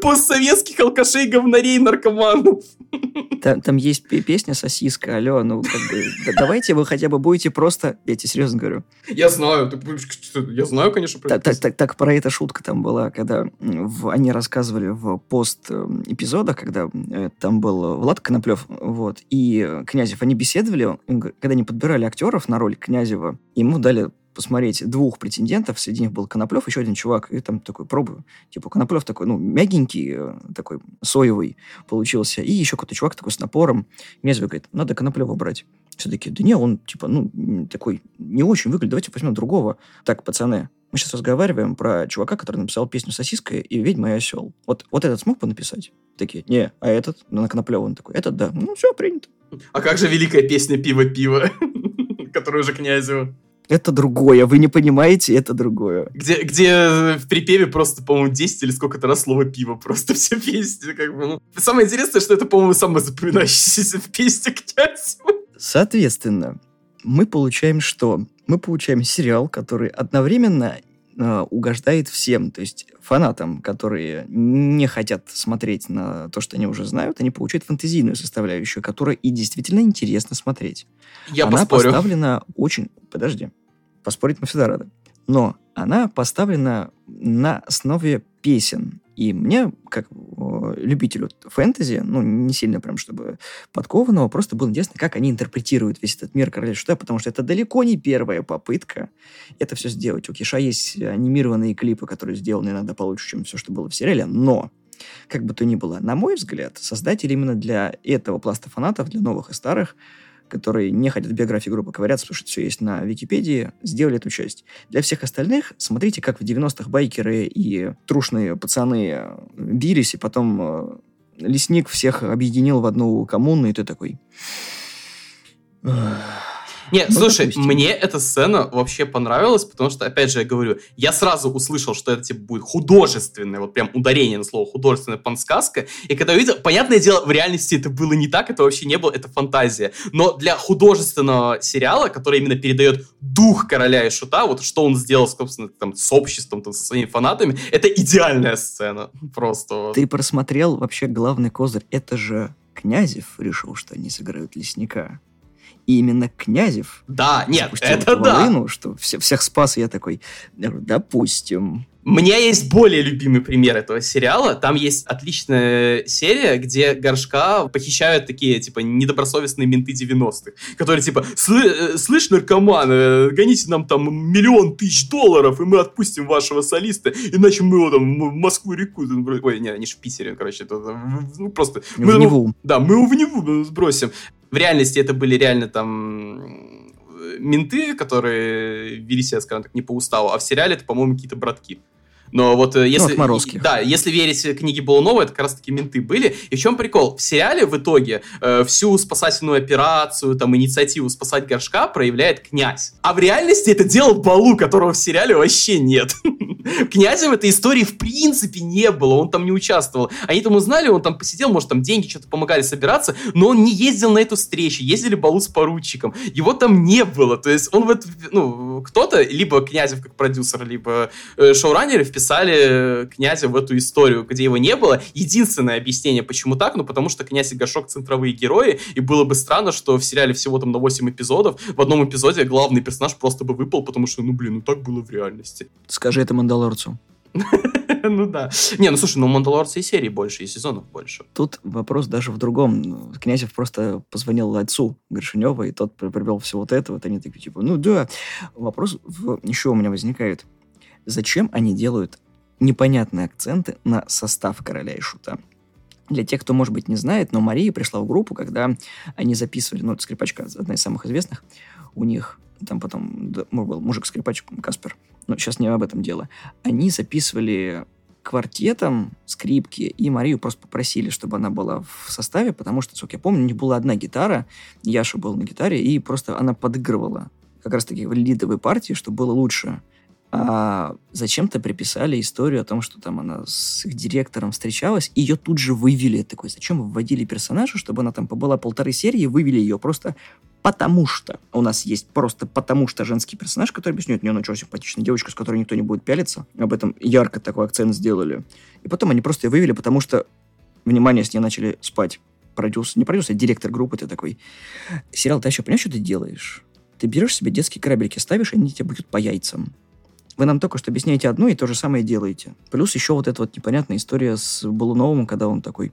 Speaker 2: постсоветских алкашей, говнарей, наркоманов.
Speaker 1: Там, там есть песня «Сосиска», алло, ну, как бы, да, давайте вы хотя бы будете просто... Я тебе серьезно говорю.
Speaker 2: Я знаю, я знаю, конечно,
Speaker 1: про так, так, так, так, про это шутка там была, когда в, они рассказывали в пост эм, когда э, там был Влад Коноплев, вот, и Князев, они беседовали, когда они подбирали актеров на роль Князева, ему дали посмотреть двух претендентов, среди них был Коноплев, еще один чувак, и там такой пробую. Типа Коноплев такой, ну, мягенький, э, такой соевый получился, и еще какой-то чувак такой с напором. Мне говорит, надо Коноплева брать. Все таки да не, он, типа, ну, такой не очень выглядит, давайте возьмем другого. Так, пацаны, мы сейчас разговариваем про чувака, который написал песню «Сосиска» и «Ведьма и осел». Вот, вот этот смог бы написать? Такие, не, а этот? Ну, на Коноплева он такой, этот, да. Ну, все, принято.
Speaker 2: А как же великая песня «Пиво-пиво», *laughs* которую же Князева?
Speaker 1: Это другое, вы не понимаете, это другое.
Speaker 2: Где, где в припеве просто, по-моему, 10 или сколько-то раз слово пиво, просто *laughs* все песни, как бы, ну. Самое интересное, что это, по-моему, самое запоминающееся в песне *laughs* князь.
Speaker 1: Соответственно, мы получаем что? Мы получаем сериал, который одновременно э, угождает всем, то есть фанатам, которые не хотят смотреть на то, что они уже знают, они получают фантазийную составляющую, которая и действительно интересно смотреть.
Speaker 2: Я
Speaker 1: Она
Speaker 2: поспорю.
Speaker 1: поставлена очень... Подожди. Поспорить мы всегда рады. Но она поставлена на основе песен. И мне, как любителю фэнтези, ну, не сильно прям, чтобы подкованного, просто было интересно, как они интерпретируют весь этот мир Короля Шута, потому что это далеко не первая попытка это все сделать. У Киша есть анимированные клипы, которые сделаны иногда получше, чем все, что было в сериале, но как бы то ни было, на мой взгляд, создатель именно для этого пласта фанатов, для новых и старых, которые не ходят в биографии группы, говорят, слушать все есть на Википедии, сделали эту часть. Для всех остальных смотрите, как в 90-х байкеры и трушные пацаны э, бились, и потом э, лесник всех объединил в одну коммуну, и ты такой...
Speaker 2: Не, ну, слушай, допустим. мне эта сцена вообще понравилась, потому что, опять же, я говорю, я сразу услышал, что это типа будет художественное, вот прям ударение на слово художественная пансказка, и когда увидел, понятное дело, в реальности это было не так, это вообще не было, это фантазия. Но для художественного сериала, который именно передает дух короля и шута, вот что он сделал, собственно, там, с обществом, там, со своими фанатами, это идеальная сцена. *laughs* Просто.
Speaker 1: Ты просмотрел вообще главный козырь, это же Князев решил, что они сыграют лесника. И именно Князев
Speaker 2: да, нет, это волыну,
Speaker 1: да. что все, всех спас, я такой, допустим.
Speaker 2: У меня есть более любимый пример этого сериала. Там есть отличная серия, где Горшка похищают такие, типа, недобросовестные менты 90-х, которые, типа, э, слышь, наркоман, э, гоните нам там миллион тысяч долларов, и мы отпустим вашего солиста, иначе мы его там в Москву-реку... Ой, не, они же в Питере, короче, это, ну, просто...
Speaker 1: В мы, Неву.
Speaker 2: Да, мы его в Неву сбросим. В реальности это были реально там менты, которые вели себя, скажем так, не по уставу, а в сериале это, по-моему, какие-то братки. Но вот э, если...
Speaker 1: Ну,
Speaker 2: да, если верить книге Булунова, это как раз-таки менты были. И в чем прикол? В сериале в итоге э, всю спасательную операцию, там, инициативу спасать горшка проявляет князь. А в реальности это делал Балу, которого в сериале вообще нет. *laughs* Князем этой истории в принципе не было, он там не участвовал. Они там узнали, он там посидел, может, там деньги что-то помогали собираться, но он не ездил на эту встречу, ездили Балу с поручиком. Его там не было, то есть он вот, ну, кто-то, либо Князев как продюсер, либо э, шоураннеры вписали вписали князя в эту историю, где его не было. Единственное объяснение, почему так, ну потому что князь и Горшок центровые герои, и было бы странно, что в сериале всего там на 8 эпизодов, в одном эпизоде главный персонаж просто бы выпал, потому что, ну блин, ну так было в реальности.
Speaker 1: Скажи это Мандалорцу. *laughs*
Speaker 2: Ну да. Не, ну слушай, ну у Мандалорца и серий больше, и сезонов больше.
Speaker 1: Тут вопрос даже в другом. Князев просто позвонил отцу Горшинева, и тот привел все вот это. Вот они такие, типа, ну да. Вопрос еще у меня возникает зачем они делают непонятные акценты на состав короля и шута. Для тех, кто, может быть, не знает, но Мария пришла в группу, когда они записывали, ну, это скрипачка, одна из самых известных у них, там потом да, был мужик-скрипач Каспер, но сейчас не об этом дело. Они записывали квартетом скрипки, и Марию просто попросили, чтобы она была в составе, потому что, сколько я помню, у них была одна гитара, Яша был на гитаре, и просто она подыгрывала как раз-таки лидовой партии, чтобы было лучше а зачем-то приписали историю о том, что там она с их директором встречалась, и ее тут же вывели. Такой, зачем вводили персонажа, чтобы она там побыла полторы серии, вывели ее просто потому что. У нас есть просто потому что женский персонаж, который объясняет, не, она что, симпатичная девочка, с которой никто не будет пялиться. Об этом ярко такой акцент сделали. И потом они просто ее вывели, потому что, внимание, с ней начали спать. Продюсер, не продюсер, а директор группы, ты такой, сериал, ты еще понимаешь, что ты делаешь? Ты берешь себе детские корабельки, ставишь, и они тебе бьют по яйцам. Вы нам только что объясняете одно и то же самое делаете. Плюс еще вот эта вот непонятная история с Балуновым, когда он такой,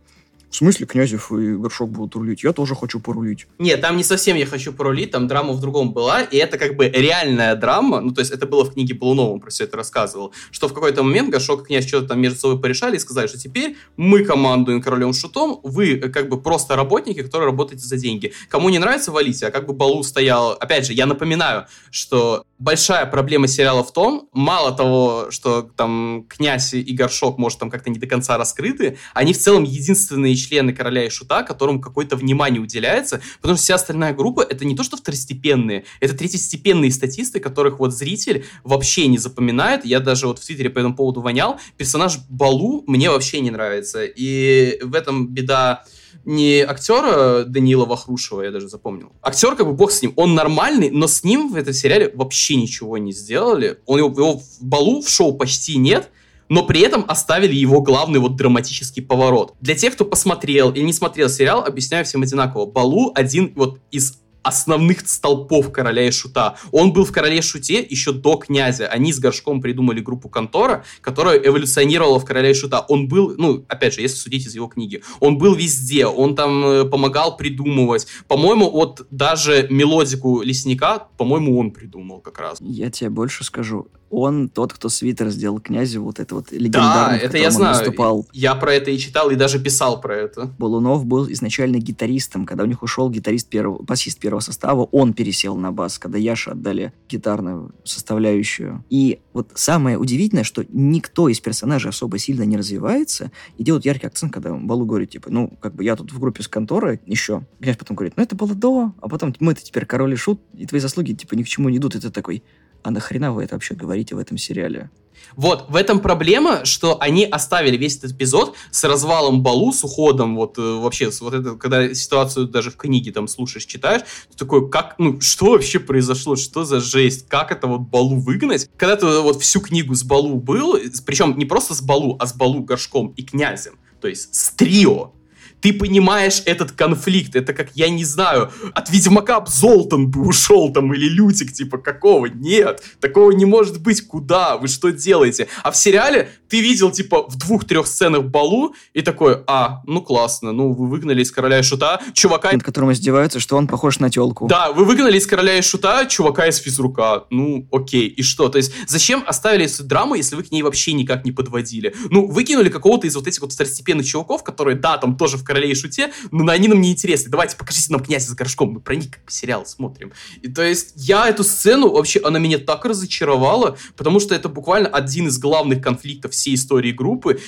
Speaker 1: в смысле Князев и Горшок будут рулить? Я тоже хочу порулить.
Speaker 2: Нет, там не совсем я хочу порулить, там драма в другом была, и это как бы реальная драма, ну, то есть это было в книге Полунова, он про все это рассказывал, что в какой-то момент Горшок и Князь что-то там между собой порешали и сказали, что теперь мы командуем Королем Шутом, вы э, как бы просто работники, которые работаете за деньги. Кому не нравится, валите, а как бы Балу стоял... Опять же, я напоминаю, что большая проблема сериала в том, мало того, что там Князь и Горшок, может, там как-то не до конца раскрыты, они в целом единственные члены Короля и Шута, которым какое-то внимание уделяется, потому что вся остальная группа это не то, что второстепенные, это третьестепенные статисты, которых вот зритель вообще не запоминает. Я даже вот в Твиттере по этому поводу вонял. Персонаж Балу мне вообще не нравится. И в этом беда не актера Данила Вахрушева, я даже запомнил. Актер, как бы бог с ним, он нормальный, но с ним в этом сериале вообще ничего не сделали. Он его, его в Балу в шоу почти нет, но при этом оставили его главный вот драматический поворот. Для тех, кто посмотрел или не смотрел сериал, объясняю всем одинаково. Балу один вот из основных столпов Короля и Шута. Он был в Короле и Шуте еще до Князя. Они с Горшком придумали группу Контора, которая эволюционировала в Короля и Шута. Он был, ну, опять же, если судить из его книги, он был везде, он там э, помогал придумывать. По-моему, вот даже мелодику Лесника, по-моему, он придумал как раз.
Speaker 1: Я тебе больше скажу он тот, кто свитер сделал князю, вот это вот легендарный,
Speaker 2: Да, это я знаю. Выступал. Я про это и читал, и даже писал про это.
Speaker 1: Балунов был изначально гитаристом. Когда у них ушел гитарист первого, басист первого состава, он пересел на бас, когда Яша отдали гитарную составляющую. И вот самое удивительное, что никто из персонажей особо сильно не развивается, и делают яркий акцент, когда Балу говорит, типа, ну, как бы я тут в группе с конторой еще. Князь потом говорит, ну, это было до, а потом мы-то теперь король и шут, и твои заслуги, типа, ни к чему не идут, и ты такой, а нахрена вы это вообще говорите в этом сериале?
Speaker 2: Вот, в этом проблема, что они оставили весь этот эпизод с развалом Балу, с уходом, вот э, вообще, вот это, когда ситуацию даже в книге там слушаешь, читаешь, ты такой, как, ну, что вообще произошло, что за жесть, как это вот Балу выгнать? Когда ты вот всю книгу с Балу был, причем не просто с Балу, а с Балу, Горшком и Князем, то есть с трио, ты понимаешь этот конфликт. Это как, я не знаю, от Ведьмака б Золтан бы ушел там, или Лютик, типа, какого? Нет, такого не может быть. Куда? Вы что делаете? А в сериале ты видел, типа, в двух-трех сценах Балу, и такой, а, ну классно, ну вы выгнали из Короля и Шута чувака...
Speaker 1: Над которым издеваются, что он похож на телку.
Speaker 2: Да, вы выгнали из Короля и Шута чувака из физрука. Ну, окей, и что? То есть, зачем оставили эту драму, если вы к ней вообще никак не подводили? Ну, выкинули какого-то из вот этих вот второстепенных чуваков, которые, да, там тоже в Короле и Шуте, но они нам не интересны. Давайте, покажите нам князя с горшком, мы про них как сериал смотрим. И то есть, я эту сцену, вообще, она меня так разочаровала, потому что это буквально один из главных конфликтов всей истории группы,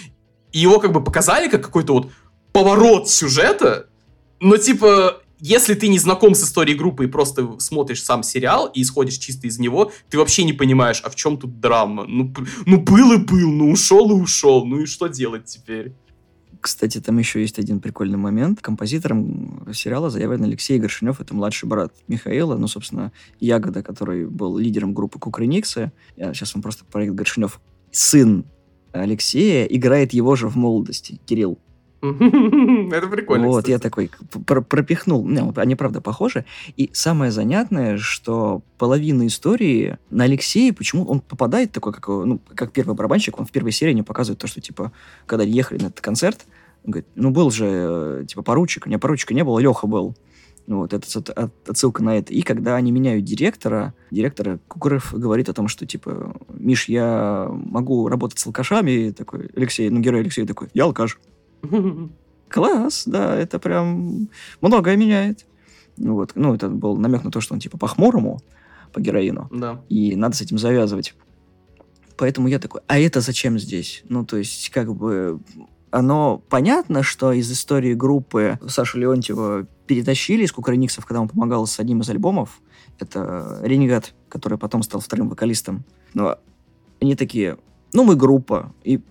Speaker 2: и его как бы показали как какой-то вот поворот сюжета, но типа если ты не знаком с историей группы и просто смотришь сам сериал и исходишь чисто из него, ты вообще не понимаешь, а в чем тут драма? Ну, ну был и был, ну ушел и ушел, ну и что делать теперь?
Speaker 1: Кстати, там еще есть один прикольный момент. Композитором сериала заявлен Алексей Горшинев. Это младший брат Михаила. Ну, собственно, Ягода, который был лидером группы Кукрыниксы. Я сейчас вам просто проект Горшинев. Сын Алексея играет его же в молодости, Кирилл. *laughs*
Speaker 2: Это прикольно.
Speaker 1: Вот, я такой пропихнул. Они, правда, похожи. И самое занятное, что половина истории на Алексея, почему он попадает такой, как, ну, как первый барабанщик, он в первой серии не показывает то, что, типа, когда ехали на этот концерт, он говорит, ну, был же, э, типа, поручик. У меня поручика не было, Леха был. Вот, это отсылка на это. И когда они меняют директора, директор Кукуров говорит о том, что, типа, Миш, я могу работать с алкашами. И такой, Алексей, ну, герой Алексей такой, я алкаш. *laughs* Класс, да, это прям многое меняет. Вот. Ну, это был намек на то, что он типа по-хмурому, по героину.
Speaker 2: Да.
Speaker 1: И надо с этим завязывать. Поэтому я такой, а это зачем здесь? Ну, то есть, как бы, оно понятно, что из истории группы Сашу Леонтьева перетащили из Кукрыниксов, когда он помогал с одним из альбомов. Это Ренегат, который потом стал вторым вокалистом. Но они такие, ну, мы группа, и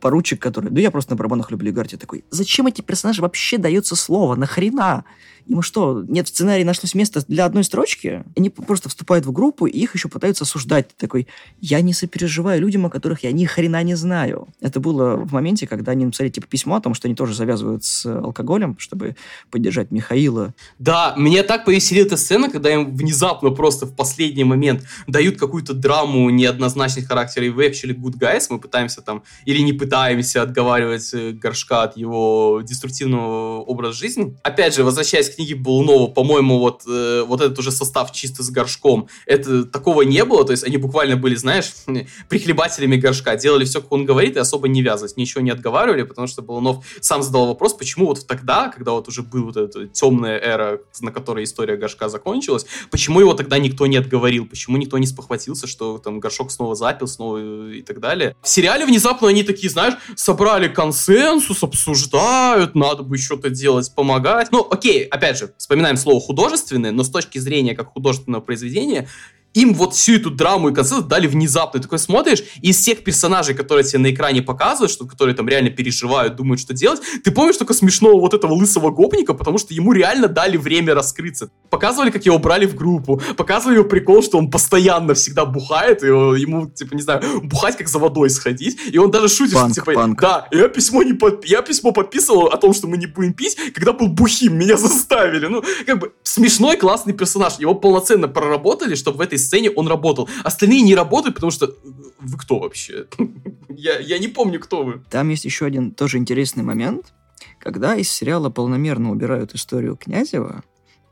Speaker 1: поручик, который... Да я просто на барабанах люблю играть. Я такой, зачем эти персонажи вообще дается слово? Нахрена? Ему что, нет в сценарии нашлось место для одной строчки? Они просто вступают в группу, и их еще пытаются осуждать. Такой, я не сопереживаю людям, о которых я ни хрена не знаю. Это было в моменте, когда они написали типа письмо о том, что они тоже завязывают с алкоголем, чтобы поддержать Михаила.
Speaker 2: Да, меня так повеселила эта сцена, когда им внезапно просто в последний момент дают какую-то драму неоднозначных характеров. И вы actually good guys, мы пытаемся там, или не пытаемся отговаривать э, Горшка от его деструктивного образа жизни. Опять же, возвращаясь к книге Булунова, по-моему, вот, э, вот этот уже состав чисто с горшком, это такого не было, то есть они буквально были, знаешь, *laughs* прихлебателями горшка, делали все, как он говорит, и особо не вязались, ничего не отговаривали, потому что Булунов сам задал вопрос, почему вот тогда, когда вот уже была вот эта темная эра, на которой история горшка закончилась, почему его тогда никто не отговорил, почему никто не спохватился, что там горшок снова запил, снова и так далее. В сериале внезапно они такие, знаешь, собрали консенсус, обсуждают, надо бы что-то делать, помогать. Ну, окей, опять же, вспоминаем слово художественное, но с точки зрения как художественного произведения, им вот всю эту драму и концерт дали внезапно. Ты такой смотришь, из всех персонажей, которые тебе на экране показывают, что, которые там реально переживают, думают, что делать, ты помнишь только смешного вот этого лысого гопника, потому что ему реально дали время раскрыться. Показывали, как его брали в группу, показывали его прикол, что он постоянно всегда бухает, и ему, типа, не знаю, бухать как за водой сходить, и он даже шутит,
Speaker 1: панк,
Speaker 2: что, типа,
Speaker 1: панк.
Speaker 2: да, я письмо не под... я письмо подписывал о том, что мы не будем пить, когда был бухим, меня *laughs* заставили. Ну, как бы, смешной, классный персонаж. Его полноценно проработали, чтобы в этой сцене он работал. Остальные не работают, потому что вы кто вообще? *laughs* я, я не помню, кто вы.
Speaker 1: Там есть еще один тоже интересный момент, когда из сериала полномерно убирают историю Князева,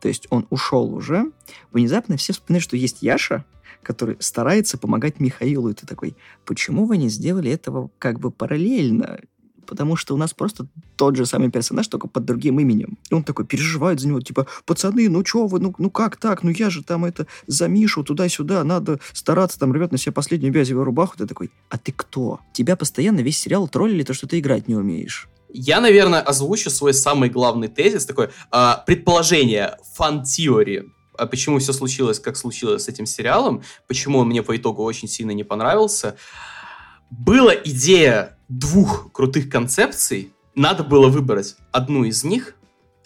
Speaker 1: то есть он ушел уже, внезапно все вспоминают, что есть Яша, который старается помогать Михаилу, и ты такой, почему вы не сделали этого как бы параллельно? Потому что у нас просто тот же самый персонаж, только под другим именем. И он такой переживает за него, типа, пацаны, ну чё вы, ну, ну как так, ну я же там это за Мишу туда-сюда, надо стараться, там рвет на себя последнюю бязевую рубаху. Ты такой, а ты кто? Тебя постоянно весь сериал троллили то, что ты играть не умеешь.
Speaker 2: Я, наверное, озвучу свой самый главный тезис, такой, э, предположение, фан-теории, а почему все случилось, как случилось с этим сериалом, почему он мне по итогу очень сильно не понравился. Была идея двух крутых концепций, надо было выбрать одну из них,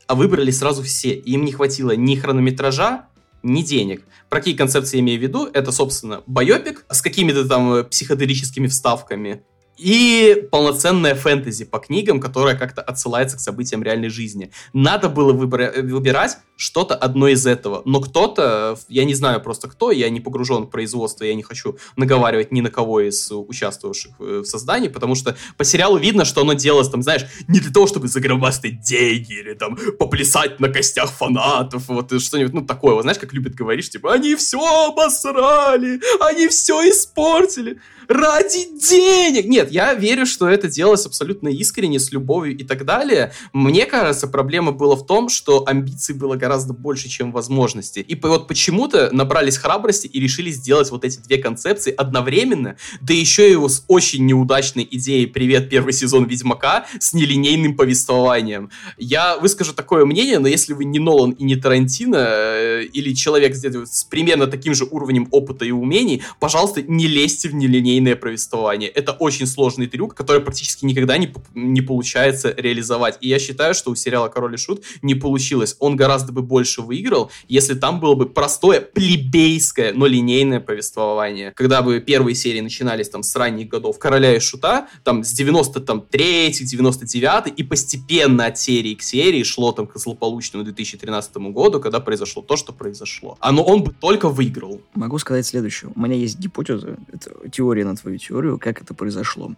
Speaker 2: а выбрали сразу все. Им не хватило ни хронометража, ни денег. Про какие концепции я имею в виду? Это, собственно, байопик с какими-то там э, психоделическими вставками, и полноценная фэнтези по книгам, которая как-то отсылается к событиям реальной жизни. Надо было выбора- выбирать что-то одно из этого. Но кто-то, я не знаю просто кто, я не погружен в производство, я не хочу наговаривать ни на кого из участвовавших в создании, потому что по сериалу видно, что оно делалось, там, знаешь, не для того, чтобы загробастать деньги или там поплясать на костях фанатов, вот что-нибудь, ну, такое, вот, знаешь, как любят говорить, типа, они все обосрали, они все испортили ради денег. Нет, я верю, что это делалось абсолютно искренне, с любовью и так далее. Мне кажется, проблема была в том, что амбиций было гораздо больше, чем возможностей. И вот почему-то набрались храбрости и решили сделать вот эти две концепции одновременно, да еще и с очень неудачной идеей «Привет, первый сезон Ведьмака» с нелинейным повествованием. Я выскажу такое мнение, но если вы не Нолан и не Тарантино, э, или человек с примерно таким же уровнем опыта и умений, пожалуйста, не лезьте в нелинейное повествование. Это очень сложный трюк, который практически никогда не, не получается реализовать. И я считаю, что у сериала «Король и Шут» не получилось. Он гораздо бы больше выиграл, если там было бы простое, плебейское, но линейное повествование. Когда бы первые серии начинались там с ранних годов «Короля и Шута», там с 93-х, 99 и постепенно от серии к серии шло там к злополучному 2013 году, когда произошло то, что произошло. Оно он бы только выиграл.
Speaker 1: Могу сказать следующее. У меня есть гипотеза, это теория на твою теорию, как это произошло. У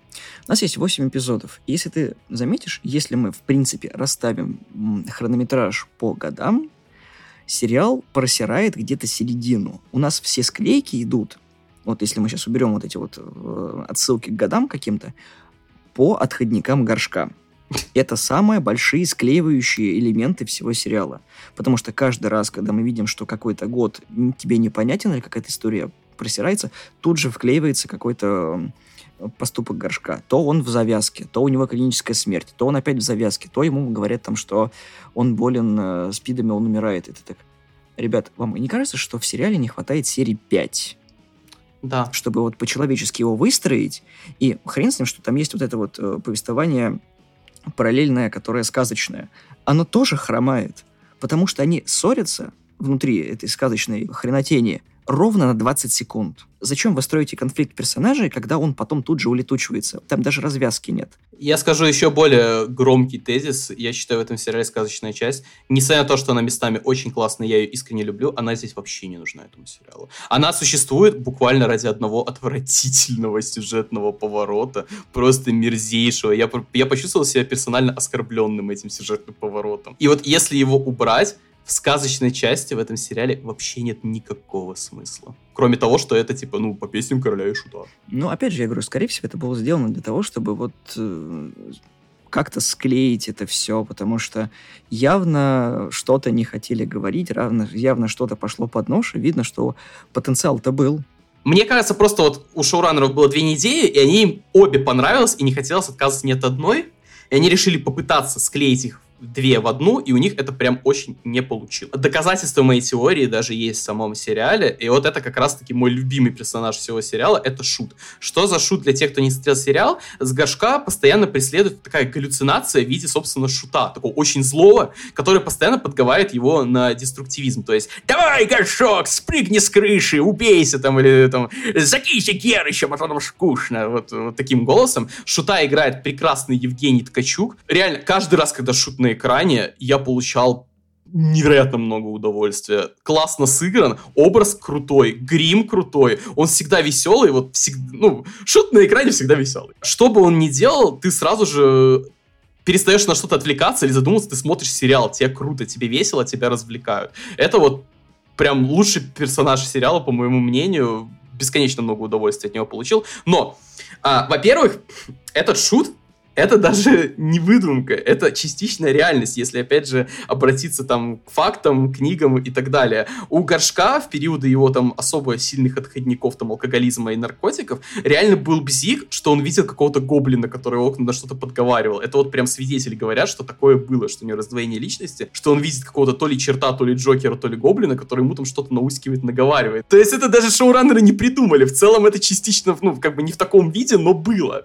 Speaker 1: нас есть 8 эпизодов. Если ты заметишь, если мы, в принципе, расставим хронометраж по годам, сериал просирает где-то середину. У нас все склейки идут, вот если мы сейчас уберем вот эти вот э, отсылки к годам каким-то, по отходникам горшка. Это самые большие склеивающие элементы всего сериала. Потому что каждый раз, когда мы видим, что какой-то год тебе непонятен или какая-то история просирается, тут же вклеивается какой-то поступок горшка. То он в завязке, то у него клиническая смерть, то он опять в завязке, то ему говорят там, что он болен э, спидами, он умирает. Это так. Ребят, вам не кажется, что в сериале не хватает серии 5?
Speaker 2: Да.
Speaker 1: Чтобы вот по-человечески его выстроить. И хрен с ним, что там есть вот это вот э, повествование параллельное, которое сказочное. Оно тоже хромает. Потому что они ссорятся внутри этой сказочной хренотени – ровно на 20 секунд. Зачем вы строите конфликт персонажей, когда он потом тут же улетучивается? Там даже развязки нет.
Speaker 2: Я скажу еще более громкий тезис. Я считаю, в этом сериале сказочная часть. Несмотря на то, что она местами очень классная, я ее искренне люблю, она здесь вообще не нужна этому сериалу. Она существует буквально ради одного отвратительного сюжетного поворота, просто мерзейшего. Я, я почувствовал себя персонально оскорбленным этим сюжетным поворотом. И вот если его убрать, в сказочной части в этом сериале вообще нет никакого смысла. Кроме того, что это типа, ну, по песням короля и шута.
Speaker 1: Ну, опять же, я говорю, скорее всего, это было сделано для того, чтобы вот э, как-то склеить это все, потому что явно что-то не хотели говорить, равно, явно что-то пошло под нож, и видно, что потенциал-то был.
Speaker 2: Мне кажется, просто вот у шоураннеров было две идеи, и они им обе понравилось, и не хотелось отказываться ни от одной, и они решили попытаться склеить их две в одну, и у них это прям очень не получилось. Доказательство моей теории даже есть в самом сериале, и вот это как раз-таки мой любимый персонаж всего сериала, это Шут. Что за Шут для тех, кто не смотрел сериал? С Горшка постоянно преследует такая галлюцинация в виде, собственно, Шута, такого очень злого, который постоянно подговаривает его на деструктивизм, то есть «Давай, Горшок, спрыгни с крыши, убейся там, или там «Закинься Герычем, а то нам скучно», вот, вот таким голосом. Шута играет прекрасный Евгений Ткачук. Реально, каждый раз, когда Шут на экране, я получал невероятно много удовольствия. Классно сыгран, образ крутой, грим крутой, он всегда веселый, вот всегда, ну, шут на экране всегда веселый. Что бы он ни делал, ты сразу же перестаешь на что-то отвлекаться или задумываться, ты смотришь сериал, тебе круто, тебе весело, тебя развлекают. Это вот прям лучший персонаж сериала, по моему мнению, бесконечно много удовольствия от него получил. Но, а, во-первых, этот шут это даже *laughs* не выдумка, это частичная реальность, если, опять же, обратиться там к фактам, книгам и так далее. У Горшка в периоды его там особо сильных отходников, там, алкоголизма и наркотиков, реально был бзик, что он видел какого-то гоблина, который окна на что-то подговаривал. Это вот прям свидетели говорят, что такое было, что у него раздвоение личности, что он видит какого-то то ли черта, то ли Джокера, то ли гоблина, который ему там что-то наускивает, наговаривает. То есть это даже шоураннеры не придумали. В целом это частично, ну, как бы не в таком виде, но было.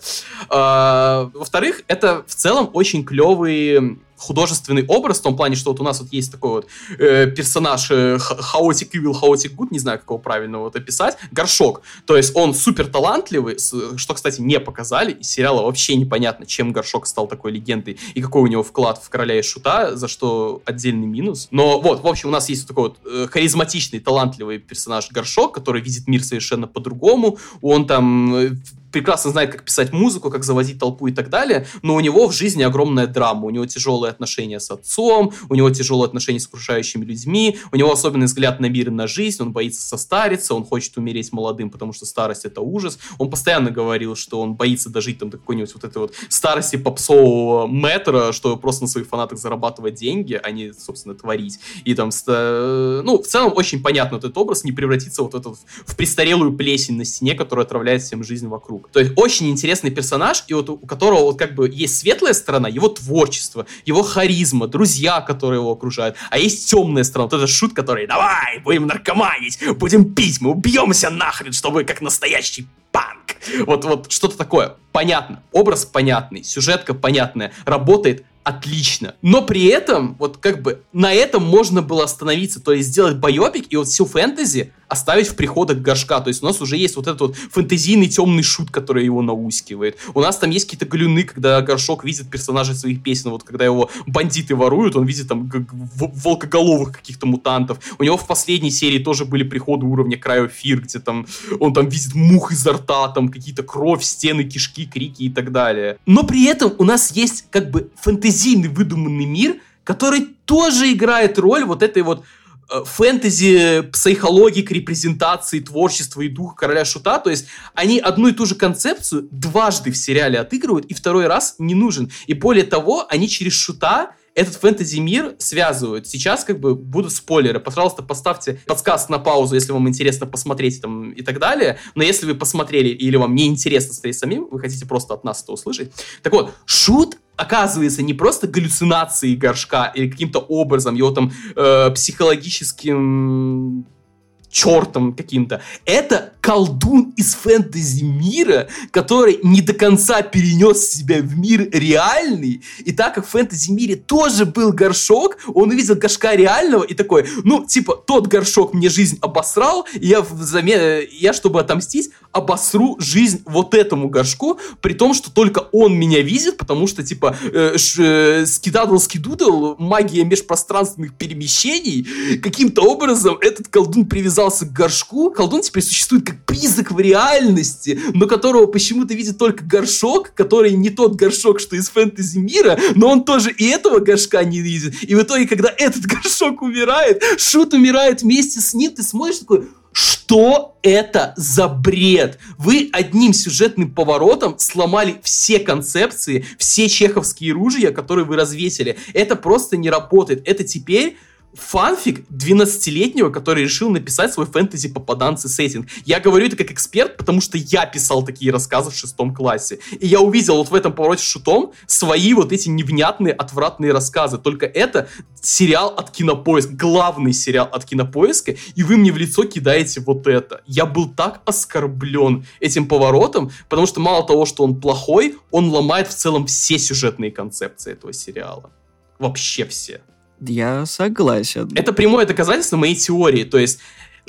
Speaker 2: А, во во-вторых, это в целом очень клевый художественный образ в том плане, что вот у нас вот есть такой вот э, персонаж э, хаотик evil, хаотик good, не знаю, как его правильно вот описать, Горшок. То есть он супер талантливый, что, кстати, не показали, из сериала вообще непонятно, чем Горшок стал такой легендой и какой у него вклад в Короля и Шута, за что отдельный минус. Но вот, в общем, у нас есть вот такой вот э, харизматичный, талантливый персонаж Горшок, который видит мир совершенно по-другому. Он там э, прекрасно знает, как писать музыку, как заводить толпу и так далее, но у него в жизни огромная драма, у него тяжелые отношения с отцом, у него тяжелые отношения с окружающими людьми, у него особенный взгляд на мир и на жизнь, он боится состариться, он хочет умереть молодым, потому что старость это ужас. Он постоянно говорил, что он боится дожить там до какой-нибудь вот этой вот старости попсового метра, что просто на своих фанатах зарабатывать деньги, а не, собственно, творить. И там, ну, в целом очень понятно этот образ не превратится вот этот в престарелую плесень на стене, которая отравляет всем жизнь вокруг вокруг. То есть очень интересный персонаж, и вот у которого вот как бы есть светлая сторона, его творчество, его харизма, друзья, которые его окружают, а есть темная сторона, вот этот шут, который давай, будем наркоманить, будем пить, мы убьемся нахрен, чтобы как настоящий панк. Вот, вот что-то такое. Понятно. Образ понятный, сюжетка понятная, работает отлично. Но при этом, вот как бы на этом можно было остановиться, то есть сделать байопик и вот всю фэнтези оставить в приходах горшка. То есть у нас уже есть вот этот вот фэнтезийный темный шут, который его наускивает. У нас там есть какие-то галюны, когда горшок видит персонажей своих песен. Вот когда его бандиты воруют, он видит там волкоголовых каких-то мутантов. У него в последней серии тоже были приходы уровня Крайофир, где там он там видит мух изо рта, там какие-то кровь, стены, кишки, крики и так далее. Но при этом у нас есть как бы фэнтезийный выдуманный мир, который тоже играет роль вот этой вот э, фэнтези, психологик, репрезентации, творчества и духа короля шута. То есть они одну и ту же концепцию дважды в сериале отыгрывают, и второй раз не нужен. И более того, они через шута этот фэнтези-мир связывают. Сейчас как бы будут спойлеры. Пожалуйста, поставьте подсказ на паузу, если вам интересно посмотреть там и так далее. Но если вы посмотрели или вам не интересно смотреть самим, вы хотите просто от нас это услышать. Так вот, шут оказывается не просто галлюцинацией горшка или каким-то образом его там э, психологическим чертом каким-то. Это колдун из фэнтези мира, который не до конца перенес себя в мир реальный. И так как в фэнтези мире тоже был горшок, он увидел горшка реального и такой, ну, типа, тот горшок мне жизнь обосрал, и я, взамен, я чтобы отомстить, обосру жизнь вот этому горшку, при том, что только он меня видит, потому что, типа, э, э, скидадл скидудл, магия межпространственных перемещений, каким-то образом этот колдун привязался к горшку. Колдун теперь существует как призрак в реальности, но которого почему-то видит только горшок, который не тот горшок, что из фэнтези мира, но он тоже и этого горшка не видит. И в итоге, когда этот *laughs* горшок умирает, Шут умирает вместе с ним, ты смотришь такой, что это за бред? Вы одним сюжетным поворотом сломали все концепции, все чеховские ружья, которые вы развесили. Это просто не работает. Это теперь фанфик 12-летнего, который решил написать свой фэнтези-попаданцы сеттинг. Я говорю это как эксперт, потому что я писал такие рассказы в шестом классе. И я увидел вот в этом повороте шутом свои вот эти невнятные, отвратные рассказы. Только это сериал от Кинопоиска, главный сериал от Кинопоиска, и вы мне в лицо кидаете вот это. Я был так оскорблен этим поворотом, потому что мало того, что он плохой, он ломает в целом все сюжетные концепции этого сериала. Вообще все.
Speaker 1: Я согласен.
Speaker 2: Это прямое доказательство моей теории. То есть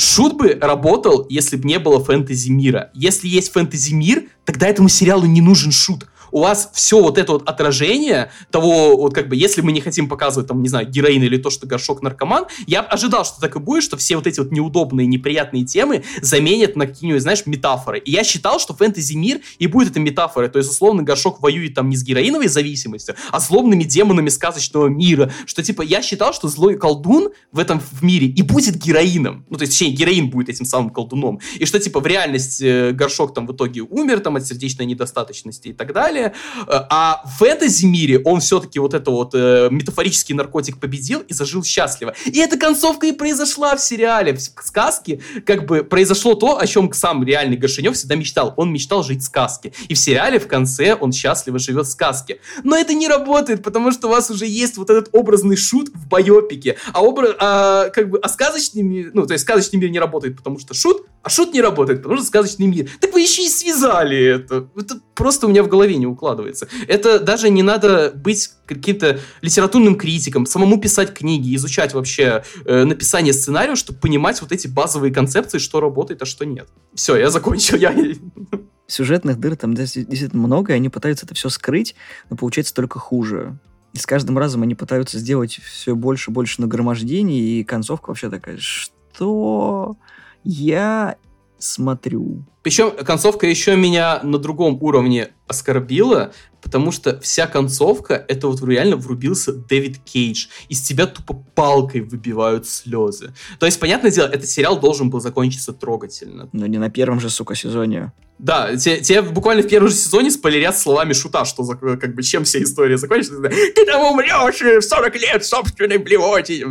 Speaker 2: Шут бы работал, если бы не было фэнтези мира. Если есть фэнтези мир, тогда этому сериалу не нужен шут у вас все вот это вот отражение того, вот как бы, если мы не хотим показывать, там, не знаю, героин или то, что горшок наркоман, я ожидал, что так и будет, что все вот эти вот неудобные, неприятные темы заменят на какие-нибудь, знаешь, метафоры. И я считал, что фэнтези-мир и будет это метафоры. То есть, условно, горшок воюет там не с героиновой зависимостью, а злобными демонами сказочного мира. Что, типа, я считал, что злой колдун в этом в мире и будет героином. Ну, то есть, точнее, героин будет этим самым колдуном. И что, типа, в реальности э, горшок там в итоге умер там от сердечной недостаточности и так далее далее. А в фэнтези мире он все-таки вот это вот э, метафорический наркотик победил и зажил счастливо. И эта концовка и произошла в сериале. В сказке как бы произошло то, о чем сам реальный Горшинев всегда мечтал. Он мечтал жить в сказке. И в сериале в конце он счастливо живет в сказке. Но это не работает, потому что у вас уже есть вот этот образный шут в байопике. А, образ, а, как бы, а сказочный мир, ну, то есть сказочный мир не работает, потому что шут, а шут не работает, потому что сказочный мир. Так вы еще и связали это. Это просто у меня в голове не укладывается. Это даже не надо быть каким-то литературным критиком, самому писать книги, изучать вообще э, написание сценария, чтобы понимать вот эти базовые концепции, что работает, а что нет. Все, я закончил. Я...
Speaker 1: Сюжетных дыр там действительно много, и они пытаются это все скрыть, но получается только хуже. И с каждым разом они пытаются сделать все больше и больше нагромождений, и концовка вообще такая, что я смотрю.
Speaker 2: Причем концовка еще меня на другом уровне оскорбила, потому что вся концовка, это вот реально врубился Дэвид Кейдж. Из тебя тупо палкой выбивают слезы. То есть, понятное дело, этот сериал должен был закончиться трогательно.
Speaker 1: Но не на первом же, сука, сезоне.
Speaker 2: Да, тебе, тебе буквально в первом же сезоне спойлерят словами шута, что за, как бы чем вся история закончится. Ты там умрешь в 40 лет собственной блевоте.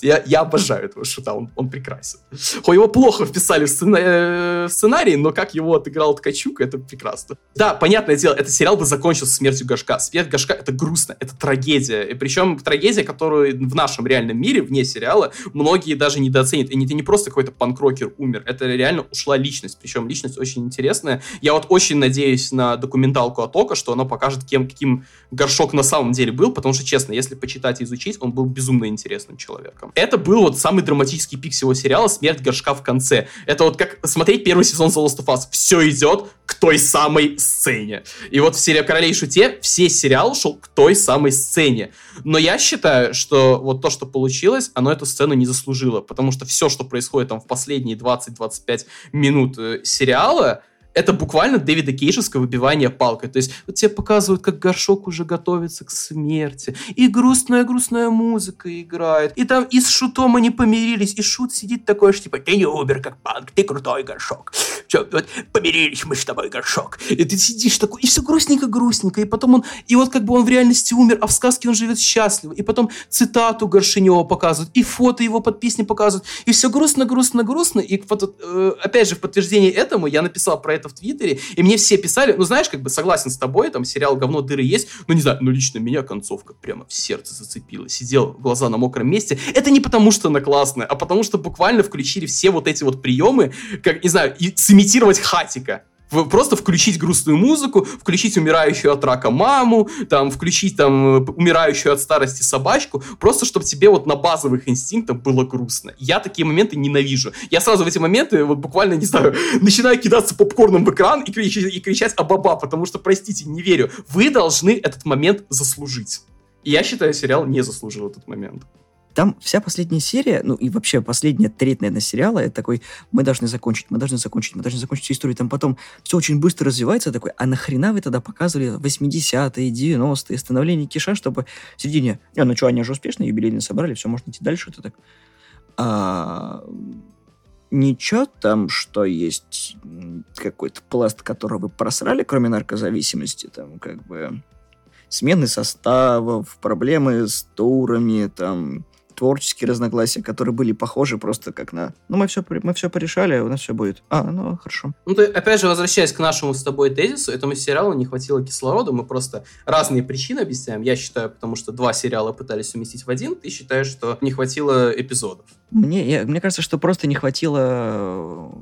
Speaker 2: Я, я обожаю этого шута, он, он прекрасен. Хоть его плохо вписали в, сцена, э, в сценарий, но как его отыграл Ткачук, это прекрасно. Да, понятное дело, этот сериал бы закончился смертью Гашка. Смерть Гашка — это грустно, это трагедия. И причем трагедия, которую в нашем реальном мире, вне сериала, многие даже недооценят. И это не просто какой-то панкрокер умер, это реально ушла личность. Причем личность очень интересная интересное. Я вот очень надеюсь на документалку от Ока, что она покажет, кем, каким Горшок на самом деле был, потому что, честно, если почитать и изучить, он был безумно интересным человеком. Это был вот самый драматический пик всего сериала «Смерть Горшка в конце». Это вот как смотреть первый сезон The Last of Us. Все идет к той самой сцене. И вот в серии «Королей шуте» все сериал шел к той самой сцене. Но я считаю, что вот то, что получилось, оно эту сцену не заслужило, потому что все, что происходит там в последние 20-25 минут э, сериала, это буквально Дэвида Кейшевское выбивание палкой. То есть вот тебе показывают, как горшок уже готовится к смерти, и грустная-грустная музыка играет, и там и с Шутом они помирились, и Шут сидит такой, что типа, ты не умер как панк, ты крутой горшок. Все, вот, помирились мы с тобой, горшок. И ты сидишь такой, и все грустненько-грустненько, и потом он, и вот как бы он в реальности умер, а в сказке он живет счастливо, и потом цитату Горшинева показывают, и фото его под песни показывают, и все грустно-грустно-грустно, и вот, э, опять же, в подтверждение этому я написал про это это в Твиттере, и мне все писали, ну, знаешь, как бы согласен с тобой, там сериал «Говно дыры» есть, ну, не знаю, но лично меня концовка прямо в сердце зацепила. Сидел, глаза на мокром месте. Это не потому, что она классная, а потому, что буквально включили все вот эти вот приемы, как, не знаю, и сымитировать хатика просто включить грустную музыку, включить умирающую от рака маму, там, включить там умирающую от старости собачку, просто чтобы тебе вот на базовых инстинктах было грустно. Я такие моменты ненавижу. Я сразу в эти моменты вот буквально, не знаю, *laughs* начинаю кидаться попкорном в экран и кричать, и кричать «Абаба», потому что, простите, не верю. Вы должны этот момент заслужить. И я считаю, сериал не заслужил этот момент.
Speaker 1: Там вся последняя серия, ну и вообще последняя треть, наверное, сериала, это такой, мы должны закончить, мы должны закончить, мы должны закончить всю историю. Там потом все очень быстро развивается, такой, а нахрена вы тогда показывали 80-е, 90-е, становление Киша, чтобы в середине, не, ну что, они же успешно юбилейно собрали, все, можно идти дальше, это так. А, ничего там, что есть какой-то пласт, который вы просрали, кроме наркозависимости, там, как бы смены составов, проблемы с турами, там, творческие разногласия, которые были похожи просто как на... Ну, мы все, мы все порешали, у нас все будет. А, ну, хорошо.
Speaker 2: Ну, ты, опять же, возвращаясь к нашему с тобой тезису, этому сериалу не хватило кислорода, мы просто разные причины объясняем. Я считаю, потому что два сериала пытались уместить в один, ты считаешь, что не хватило эпизодов.
Speaker 1: Мне, я, мне кажется, что просто не хватило,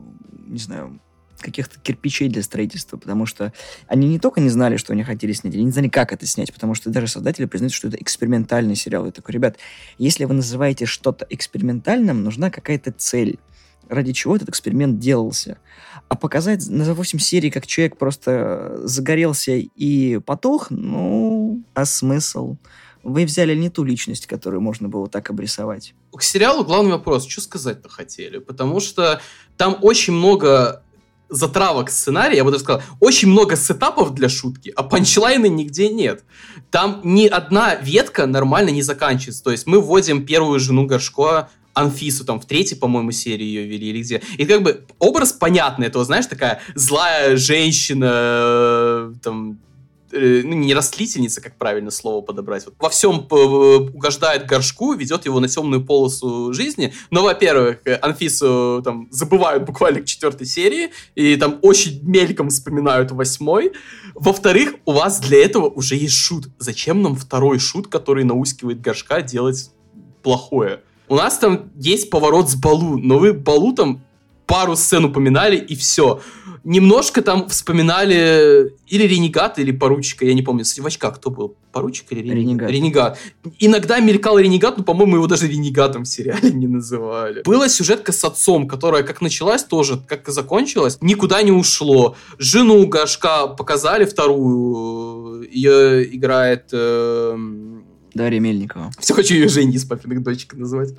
Speaker 1: не знаю, каких-то кирпичей для строительства, потому что они не только не знали, что они хотели снять, они не знали, как это снять, потому что даже создатели признают, что это экспериментальный сериал. Я такой, ребят, если вы называете что-то экспериментальным, нужна какая-то цель ради чего этот эксперимент делался. А показать на 8 серий, как человек просто загорелся и потух, ну, а смысл? Вы взяли не ту личность, которую можно было так обрисовать.
Speaker 2: К сериалу главный вопрос, что сказать-то хотели? Потому что там очень много затравок сценария, я бы даже сказал, очень много сетапов для шутки, а панчлайна нигде нет. Там ни одна ветка нормально не заканчивается. То есть мы вводим первую жену Горшко Анфису, там, в третьей, по-моему, серии ее вели, или где. И как бы образ понятный, это, знаешь, такая злая женщина, э, там, ну, не растлительница, как правильно слово подобрать, вот, во всем э, угождает горшку, ведет его на темную полосу жизни. Но, во-первых, э, Анфису там забывают буквально к четвертой серии, и там очень мельком вспоминают восьмой. Во-вторых, у вас для этого уже есть шут. Зачем нам второй шут, который наускивает горшка, делать плохое? У нас там есть поворот с Балу, но вы Балу там пару сцен упоминали, и все. Немножко там вспоминали или Ренегат, или Поручика, я не помню, в очках кто был? Поручик или Ренегат?
Speaker 1: Ренегат.
Speaker 2: Ренегат. Иногда мелькал Ренегат, но, по-моему, его даже Ренегатом в сериале не называли. Была сюжетка с отцом, которая как началась тоже, как и закончилась, никуда не ушло. Жену Гашка показали вторую, ее играет... Э...
Speaker 1: Дарья Мельникова.
Speaker 2: Все хочу ее Женей из папиных дочек называть.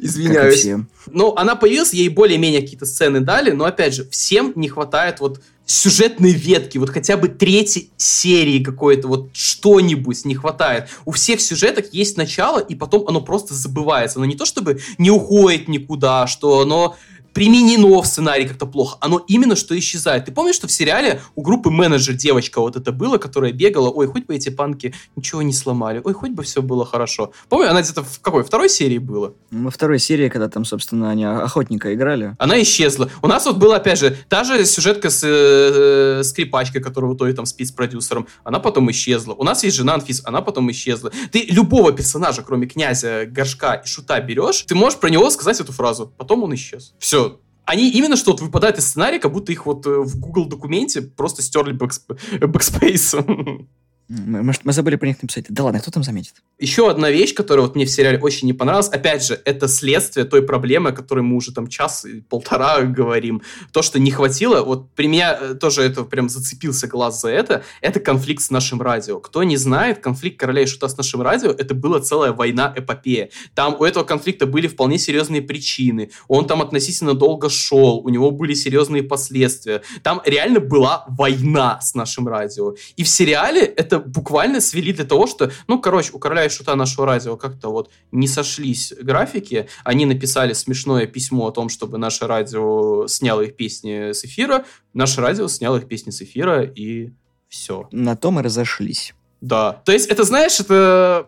Speaker 2: Извиняюсь. Ну, она появилась, ей более-менее какие-то сцены дали, но, опять же, всем не хватает вот сюжетной ветки, вот хотя бы третьей серии какой-то, вот что-нибудь не хватает. У всех сюжеток есть начало, и потом оно просто забывается. Оно не то чтобы не уходит никуда, что оно применено в сценарий как-то плохо. Оно именно что исчезает. Ты помнишь, что в сериале у группы менеджер девочка вот это было, которая бегала, ой, хоть бы эти панки ничего не сломали, ой, хоть бы все было хорошо. Помню, она где-то в какой? Второй серии была?
Speaker 1: Во второй серии, когда там, собственно, они охотника играли.
Speaker 2: Она исчезла. У нас вот была, опять же, та же сюжетка с э, скрипачкой, которая в итоге там спит с продюсером. Она потом исчезла. У нас есть жена Анфис, она потом исчезла. Ты любого персонажа, кроме князя, горшка и шута берешь, ты можешь про него сказать эту фразу. Потом он исчез. Все, они именно что вот выпадают из сценария, как будто их вот э, в Google документе просто стерли backsp... backspace. *laughs*
Speaker 1: Может, мы забыли про них написать. Да ладно, кто там заметит?
Speaker 2: Еще одна вещь, которая вот мне в сериале очень не понравилась, опять же, это следствие той проблемы, о которой мы уже там час и полтора *laughs* говорим. То, что не хватило, вот при меня э, тоже это прям зацепился глаз за это, это конфликт с нашим радио. Кто не знает, конфликт короля и шута с нашим радио, это была целая война-эпопея. Там у этого конфликта были вполне серьезные причины. Он там относительно долго шел, у него были серьезные последствия. Там реально была война с нашим радио. И в сериале это буквально свели для того, что, ну, короче, у короля и шута нашего радио как-то вот не сошлись графики, они написали смешное письмо о том, чтобы наше радио сняло их песни с эфира, наше радио сняло их песни с эфира, и все.
Speaker 1: На том и разошлись.
Speaker 2: Да. То есть, это, знаешь, это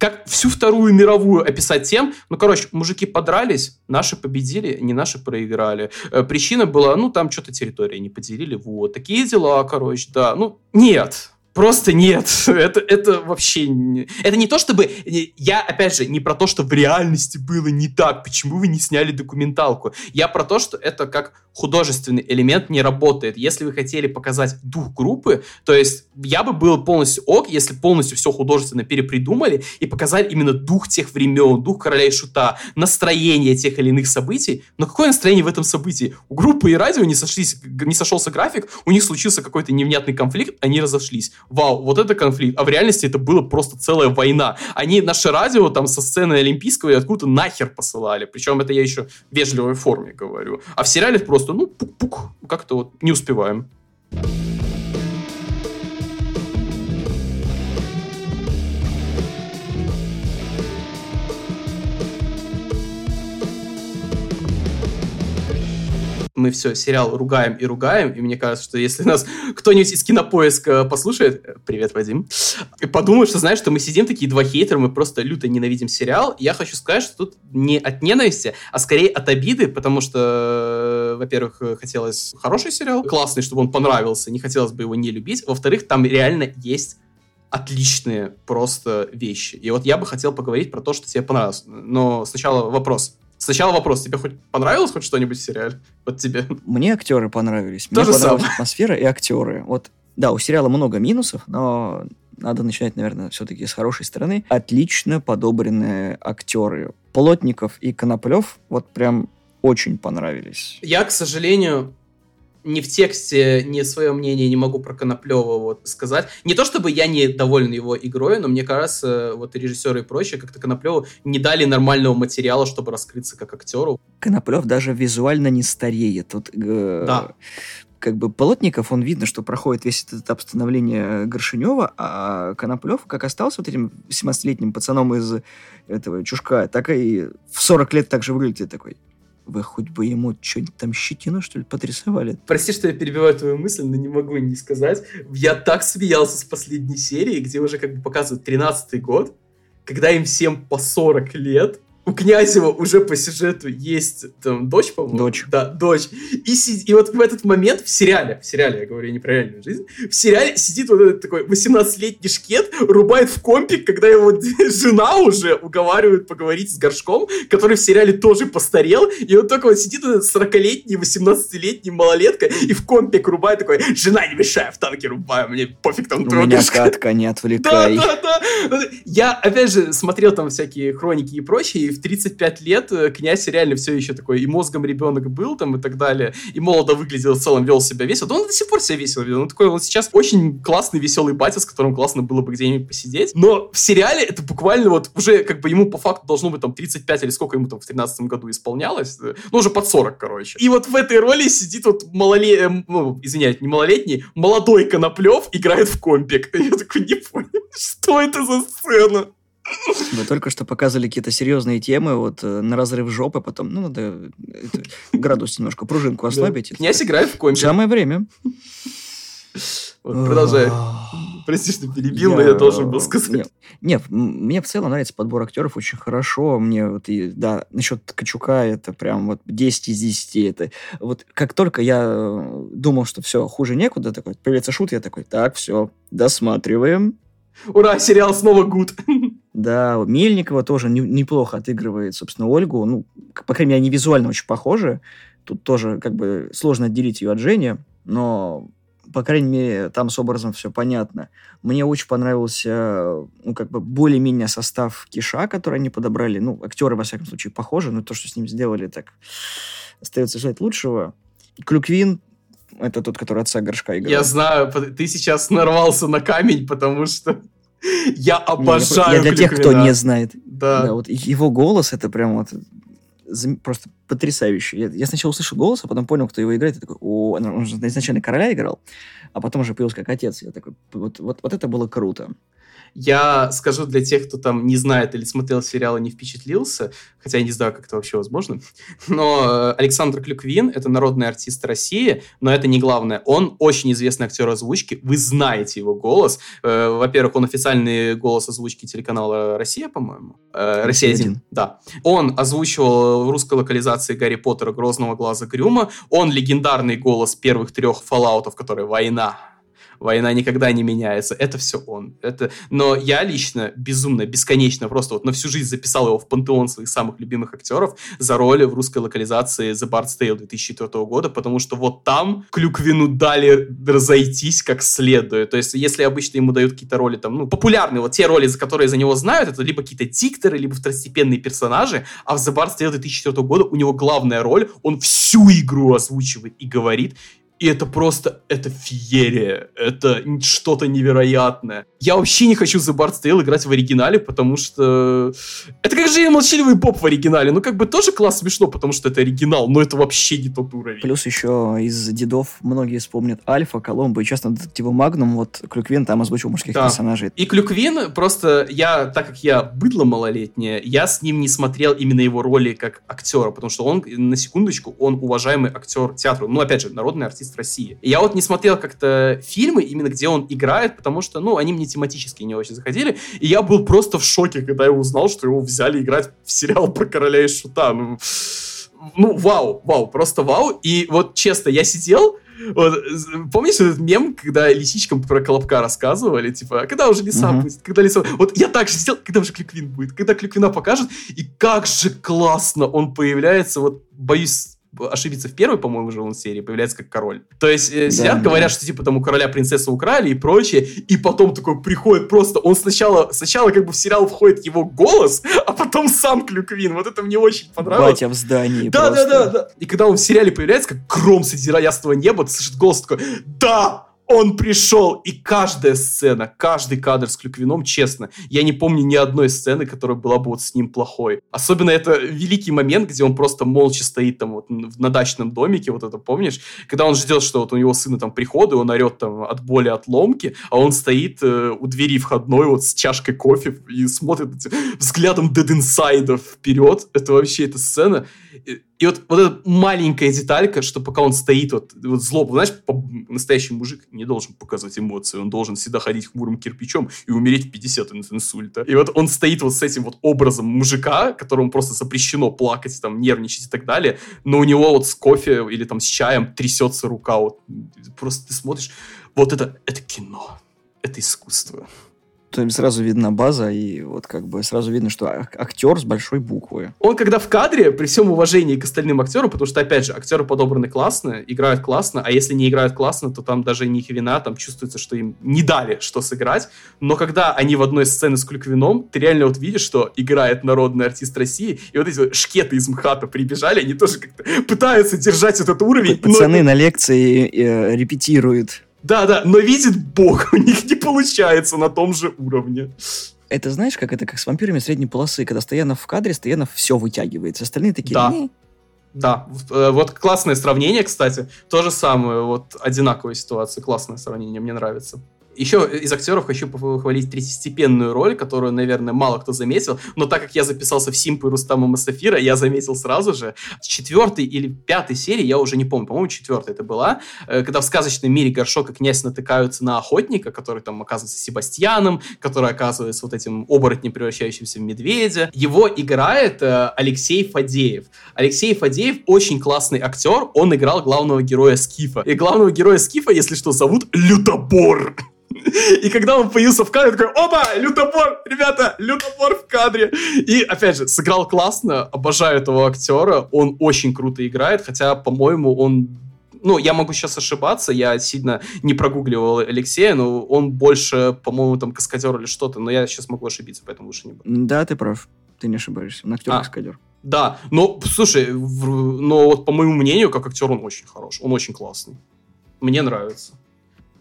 Speaker 2: как всю Вторую мировую описать тем, ну, короче, мужики подрались, наши победили, не наши проиграли. Э, причина была, ну, там что-то территория не поделили, вот. Такие дела, короче, да. Ну, нет. Просто нет. *laughs* Это, это вообще... Не... Это не то, чтобы... Я, опять же, не про то, что в реальности было не так. Почему вы не сняли документалку? Я про то, что это как художественный элемент не работает. Если вы хотели показать дух группы, то есть я бы был полностью ок, если полностью все художественно перепридумали и показали именно дух тех времен, дух короля и шута, настроение тех или иных событий. Но какое настроение в этом событии? У группы и радио не, сошлись, не сошелся график, у них случился какой-то невнятный конфликт, они разошлись. Вау, вот это конфликт. А в реальности это было просто целая война. Они наше радио там со сцены Олимпийского и откуда-то нахер посылали. Причем это я еще в вежливой форме говорю. А в сериале просто просто, ну, пук-пук, как-то вот не успеваем. мы все сериал ругаем и ругаем, и мне кажется, что если нас *laughs* кто-нибудь из кинопоиска послушает, привет, Вадим, и подумает, что, знаешь, что мы сидим такие два хейтера, мы просто люто ненавидим сериал, я хочу сказать, что тут не от ненависти, а скорее от обиды, потому что, во-первых, хотелось хороший сериал, классный, чтобы он понравился, не хотелось бы его не любить, во-вторых, там реально есть отличные просто вещи. И вот я бы хотел поговорить про то, что тебе понравилось. Но сначала вопрос. Сначала вопрос, тебе хоть понравилось хоть что-нибудь в сериале? Вот тебе.
Speaker 1: Мне актеры понравились.
Speaker 2: То Мне понравилась
Speaker 1: самое. атмосфера и актеры. Вот, да, у сериала много минусов, но надо начинать, наверное, все-таки с хорошей стороны. Отлично подобранные актеры. Плотников и Коноплев вот прям очень понравились.
Speaker 2: Я, к сожалению, ни в тексте, ни свое мнение не могу про Коноплева вот сказать. Не то чтобы я не доволен его игрой, но мне кажется, вот режиссеры и прочее как-то Коноплеву не дали нормального материала, чтобы раскрыться как актеру.
Speaker 1: Коноплев даже визуально не стареет. Тут, э,
Speaker 2: да.
Speaker 1: Как бы Полотников, он видно, что проходит весь этот этап становления Горшинева, а Коноплев как остался вот этим 17-летним пацаном из этого чушка, так и в 40 лет также выглядит такой вы хоть бы ему что-нибудь там щетину, что ли, подрисовали?
Speaker 2: Прости, что я перебиваю твою мысль, но не могу не сказать. Я так смеялся с последней серии, где уже как бы показывают 13-й год, когда им всем по 40 лет, у Князева уже по сюжету есть там дочь, по-моему.
Speaker 1: Дочь.
Speaker 2: Да, дочь. И, и вот в этот момент в сериале, в сериале, я говорю, не про реальную жизнь, в сериале сидит вот этот такой 18-летний шкет, рубает в компик, когда его *laughs* жена уже уговаривает поговорить с Горшком, который в сериале тоже постарел, и вот только вот сидит этот 40-летний, 18-летний малолетка и в компик рубает такой, жена не мешай, в танке рубаю, мне пофиг там
Speaker 1: У меня *laughs* катка, не отвлекай.
Speaker 2: Да, да, да. Я, опять же, смотрел там всякие хроники и прочее, и в 35 лет э, князь реально все еще такой, и мозгом ребенок был там и так далее, и молодо выглядел, в целом вел себя весело. Да он до сих пор себя весело ведет. Он такой, он сейчас очень классный, веселый батя, с которым классно было бы где-нибудь посидеть. Но в сериале это буквально вот уже как бы ему по факту должно быть там 35 или сколько ему там в 13 году исполнялось. Э, ну, уже под 40, короче. И вот в этой роли сидит вот малолетний, ну, извиняюсь, не малолетний, молодой Коноплев играет в компик. *laughs* Я такой, не понял, что это за сцена?
Speaker 1: Вы только что показывали какие-то серьезные темы, вот э, на разрыв жопы, потом, ну, надо это, градус немножко, пружинку ослабить. Да.
Speaker 2: Князь играет в компе.
Speaker 1: Самое время.
Speaker 2: Вот, продолжай. Прости, что перебил, я... но я должен был сказать. Нет,
Speaker 1: нет, мне в целом нравится подбор актеров очень хорошо. Мне вот, и, да, насчет Ткачука это прям вот 10 из 10. Это, вот как только я э, думал, что все, хуже некуда, такой, появится шут, я такой, так, все, досматриваем.
Speaker 2: Ура, сериал снова гуд. *laughs*
Speaker 1: Да, Мельникова тоже не, неплохо отыгрывает, собственно, Ольгу. Ну, по крайней мере, они визуально очень похожи. Тут тоже как бы сложно отделить ее от Жени, но по крайней мере, там с образом все понятно. Мне очень понравился, ну, как бы, более-менее состав Киша, который они подобрали. Ну, актеры, во всяком случае, похожи, но то, что с ним сделали, так остается ждать лучшего. Клюквин, это тот, который отца горшка играл.
Speaker 2: Я знаю, ты сейчас нарвался на камень, потому что *laughs* я обожаю
Speaker 1: Я для тех, кто не знает. Да. да. Вот его голос, это прям вот просто потрясающий. Я, я сначала услышал голос, а потом понял, кто его играет. Я такой, о, он же изначально короля играл, а потом уже появился как отец. Я такой, вот, вот, вот это было круто.
Speaker 2: Я скажу для тех, кто там не знает или смотрел сериал и не впечатлился, хотя я не знаю, как это вообще возможно, *laughs* но э, Александр Клюквин — это народный артист России, но это не главное. Он очень известный актер озвучки, вы знаете его голос. Э, во-первых, он официальный голос озвучки телеканала «Россия», по-моему. Э, «Россия-1», да. Он озвучивал в русской локализации Гарри Поттера «Грозного глаза Грюма». Он легендарный голос первых трех фоллаутов, которые «Война», война никогда не меняется. Это все он. Это... Но я лично безумно, бесконечно просто вот на всю жизнь записал его в пантеон своих самых любимых актеров за роли в русской локализации The Bard's Tale 2004 года, потому что вот там Клюквину дали разойтись как следует. То есть, если обычно ему дают какие-то роли там, ну, популярные, вот те роли, за которые за него знают, это либо какие-то дикторы, либо второстепенные персонажи, а в The Bard's Tale 2004 года у него главная роль, он всю игру озвучивает и говорит, и это просто, это феерия, это что-то невероятное. Я вообще не хочу The Bard's Tale играть в оригинале, потому что... Это как же молчаливый поп в оригинале. Ну, как бы тоже класс смешно, потому что это оригинал, но это вообще не тот уровень.
Speaker 1: Плюс еще из дедов многие вспомнят Альфа, Коломбо и, часто, детектива Магнум. Вот Клюквин там озвучил мужских да. персонажей.
Speaker 2: И Клюквин просто, я, так как я быдло малолетнее, я с ним не смотрел именно его роли как актера, потому что он, на секундочку, он уважаемый актер театра. Ну, опять же, народный артист артист России. я вот не смотрел как-то фильмы, именно где он играет, потому что, ну, они мне тематически не очень заходили. И я был просто в шоке, когда я узнал, что его взяли играть в сериал про короля и шута. Ну, ну вау, вау, просто вау. И вот честно, я сидел, вот, помнишь этот мем, когда лисичкам про Колобка рассказывали, типа, «А когда уже лиса uh-huh. будет, когда лиса... Вот я так же сидел, когда уже Кликвин будет, когда Кликвина покажут, и как же классно он появляется, вот, боюсь ошибиться в первой, по-моему, же он серии, появляется как король. То есть э, сидят, да, говорят, да. что типа там у короля принцессу украли и прочее, и потом такой приходит просто, он сначала, сначала как бы в сериал входит его голос, *laughs* а потом сам Клюквин. Вот это мне очень понравилось.
Speaker 1: Батя в здании
Speaker 2: Да, да, да, да. И когда он в сериале появляется, как гром среди ясного неба, ты слышишь голос такой, да, он пришел, и каждая сцена, каждый кадр с Клюквином, честно, я не помню ни одной сцены, которая была бы вот с ним плохой. Особенно это великий момент, где он просто молча стоит там вот на дачном домике, вот это помнишь? Когда он ждет, что вот у него сына там приходы, он орет там от боли, от ломки, а он стоит э, у двери входной вот с чашкой кофе и смотрит взглядом Dead Inside вперед. Это вообще эта сцена. И вот, вот эта маленькая деталька, что пока он стоит, вот, вот злоба, знаешь, настоящий мужик не должен показывать эмоции, он должен всегда ходить хмурым кирпичом и умереть в 50 от инсульта. И вот он стоит вот с этим вот образом мужика, которому просто запрещено плакать, там, нервничать и так далее, но у него вот с кофе или там с чаем трясется рука, вот просто ты смотришь, вот это, это кино, это искусство
Speaker 1: то сразу видна база, и вот как бы сразу видно, что актер с большой буквы.
Speaker 2: Он когда в кадре, при всем уважении к остальным актерам, потому что, опять же, актеры подобраны классно, играют классно, а если не играют классно, то там даже не их вина, там чувствуется, что им не дали что сыграть. Но когда они в одной сцене с Клюквином, ты реально вот видишь, что играет народный артист России, и вот эти вот шкеты из МХАТа прибежали, они тоже как-то пытаются держать этот уровень.
Speaker 1: Пацаны но... на лекции э, репетируют
Speaker 2: да, да, но видит Бог, *laughs* у них не получается на том же уровне.
Speaker 1: Это знаешь, как это как с вампирами средней полосы, когда Стоянов в кадре, Стоянов все вытягивается, остальные такие...
Speaker 2: Да. Да, э, вот классное сравнение, кстати. То же самое, вот одинаковая ситуация, классное сравнение, мне нравится. Еще из актеров хочу похвалить третьестепенную роль, которую, наверное, мало кто заметил, но так как я записался в Симпу Рустама Масафира, я заметил сразу же. В четвертой или пятой серии, я уже не помню, по-моему, четвертая это была, э, когда в сказочном мире Горшок и князь натыкаются на охотника, который там оказывается Себастьяном, который оказывается вот этим оборотнем, превращающимся в медведя. Его играет э, Алексей Фадеев. Алексей Фадеев очень классный актер, он играл главного героя Скифа. И главного героя Скифа, если что, зовут Лютобор. И когда он появился в кадре, такой, опа, лютобор, ребята, лютобор в кадре. И, опять же, сыграл классно, обожаю этого актера, он очень круто играет, хотя, по-моему, он ну, я могу сейчас ошибаться, я сильно не прогугливал Алексея, но он больше, по-моему, там каскадер или что-то, но я сейчас могу ошибиться, поэтому лучше не буду.
Speaker 1: Да, ты прав. Ты не ошибаешься. Он актер-каскадер. А,
Speaker 2: да, но, слушай, в, но вот по моему мнению, как актер он очень хорош, он очень классный. Мне нравится.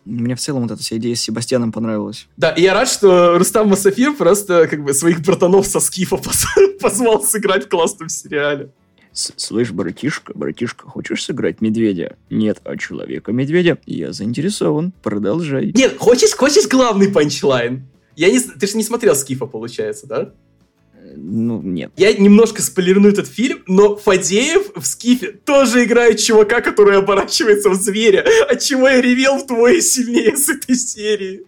Speaker 1: Мне в целом вот эта вся идея с Себастьяном понравилась.
Speaker 2: Да, и я рад, что Рустам Масафир просто как бы своих братанов со Скифа *laughs* позвал сыграть в классном сериале.
Speaker 1: Слышь, братишка, братишка, хочешь сыграть медведя? Нет, а человека-медведя? Я заинтересован. Продолжай.
Speaker 2: Нет, хочешь, хочешь главный панчлайн? Я не, ты же не смотрел Скифа, получается, да?
Speaker 1: Ну, нет.
Speaker 2: Я немножко спойлерну этот фильм, но Фадеев в Скифе тоже играет чувака, который оборачивается в зверя, от чего я ревел вдвое сильнее с этой серии.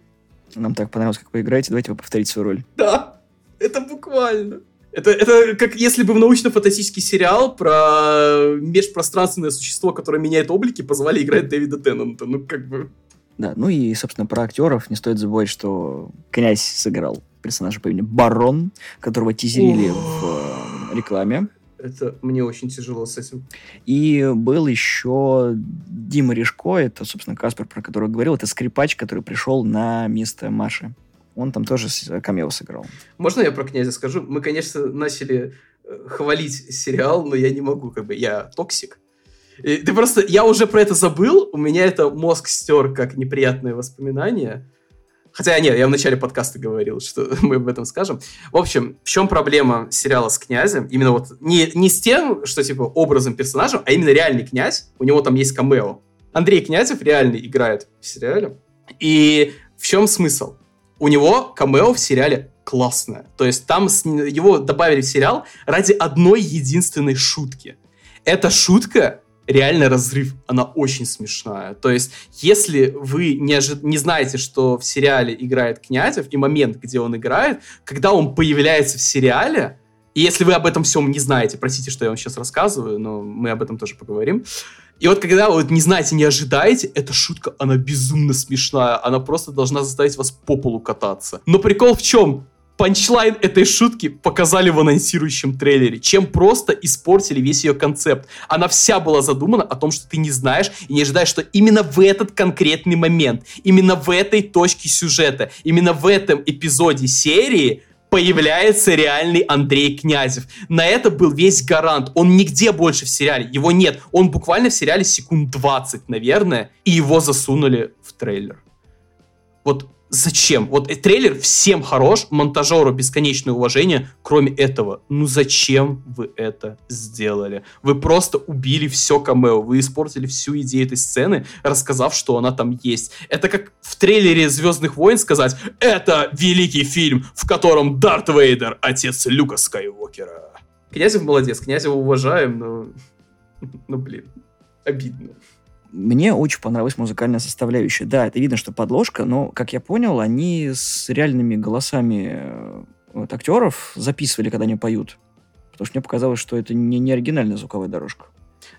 Speaker 1: Нам так понравилось, как вы играете, давайте вы повторите свою роль.
Speaker 2: Да, это буквально. Это, это как если бы в научно-фантастический сериал про межпространственное существо, которое меняет облики, позвали играть Дэвида Теннанта. Ну, как бы...
Speaker 1: Да, ну и, собственно, про актеров не стоит забывать, что князь сыграл персонажа по имени Барон, которого тизерили в э, рекламе.
Speaker 2: Это мне очень тяжело с этим.
Speaker 1: И был еще Дима Рижко, это, собственно, Каспер, про которого говорил, это скрипач, который пришел на место Маши. Он там тоже камео сыграл.
Speaker 2: Можно я про князя скажу? Мы, конечно, начали э, хвалить сериал, но я не могу, как бы, я токсик. И ты просто, я уже про это забыл, у меня это мозг стер как неприятное воспоминание. Хотя нет, я в начале подкаста говорил, что *laughs* мы об этом скажем. В общем, в чем проблема сериала с князем? Именно вот не, не с тем, что типа образом персонажа, а именно реальный князь. У него там есть камео. Андрей Князев реально играет в сериале. И в чем смысл? У него камео в сериале классное. То есть там с, его добавили в сериал ради одной единственной шутки. Эта шутка реально разрыв, она очень смешная. То есть, если вы не, ожи... не знаете, что в сериале играет Князев, и момент, где он играет, когда он появляется в сериале, и если вы об этом всем не знаете, простите, что я вам сейчас рассказываю, но мы об этом тоже поговорим. И вот когда вы не знаете, не ожидаете, эта шутка, она безумно смешная. Она просто должна заставить вас по полу кататься. Но прикол в чем? Панчлайн этой шутки показали в анонсирующем трейлере, чем просто испортили весь ее концепт. Она вся была задумана о том, что ты не знаешь и не ожидаешь, что именно в этот конкретный момент, именно в этой точке сюжета, именно в этом эпизоде серии появляется реальный Андрей Князев. На это был весь гарант. Он нигде больше в сериале. Его нет. Он буквально в сериале секунд 20, наверное, и его засунули в трейлер. Вот Зачем? Вот э, трейлер всем хорош, монтажеру бесконечное уважение, кроме этого. Ну зачем вы это сделали? Вы просто убили все камео, вы испортили всю идею этой сцены, рассказав, что она там есть. Это как в трейлере «Звездных войн» сказать «Это великий фильм, в котором Дарт Вейдер — отец Люка Скайуокера». Князев молодец, Князева уважаем, но... *laughs* Ну, блин, обидно.
Speaker 1: Мне очень понравилась музыкальная составляющая. Да, это видно, что подложка, но, как я понял, они с реальными голосами э, вот, актеров записывали, когда они поют. Потому что мне показалось, что это не, не оригинальная звуковая дорожка.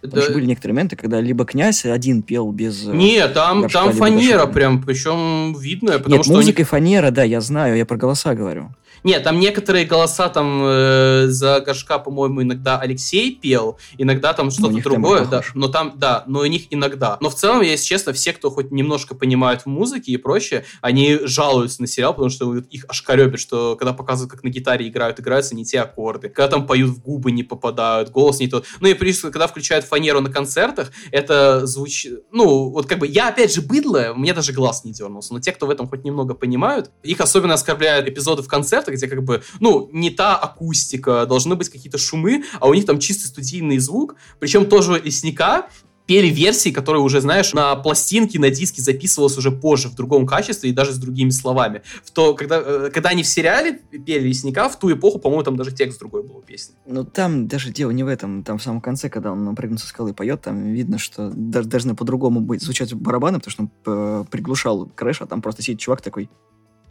Speaker 1: Потому да. были некоторые моменты, когда либо князь один пел без...
Speaker 2: Э, Нет, там, горшка, там фанера прям, причем видно, потому
Speaker 1: Нет,
Speaker 2: что...
Speaker 1: музыка них... фанера, да, я знаю, я про голоса говорю.
Speaker 2: Нет, там некоторые голоса там э, за горшка, по-моему, иногда Алексей пел, иногда там что-то другое, да, но там, да, но у них иногда. Но в целом, если честно, все, кто хоть немножко понимают в музыке и прочее, они жалуются на сериал, потому что их ошкаребит, что когда показывают, как на гитаре играют, играются не те аккорды, когда там поют в губы не попадают, голос не тот. Ну и плюс, когда включают фанеру на концертах, это звучит, ну, вот как бы я, опять же, быдло, мне даже глаз не дернулся, но те, кто в этом хоть немного понимают, их особенно оскорбляют эпизоды в концертах, где как бы, ну, не та акустика, должны быть какие-то шумы, а у них там чистый студийный звук, причем тоже лесника пели версии, которые уже, знаешь, на пластинке, на диске записывалось уже позже, в другом качестве и даже с другими словами. В то, когда, э, когда они в сериале пели лесника, в ту эпоху, по-моему, там даже текст другой был у песни.
Speaker 1: Ну, там даже дело не в этом. Там в самом конце, когда он напрыгнул со скалы и поет, там видно, что даже должны по-другому быть звучать барабаны, потому что он э, приглушал crash, а там просто сидит чувак такой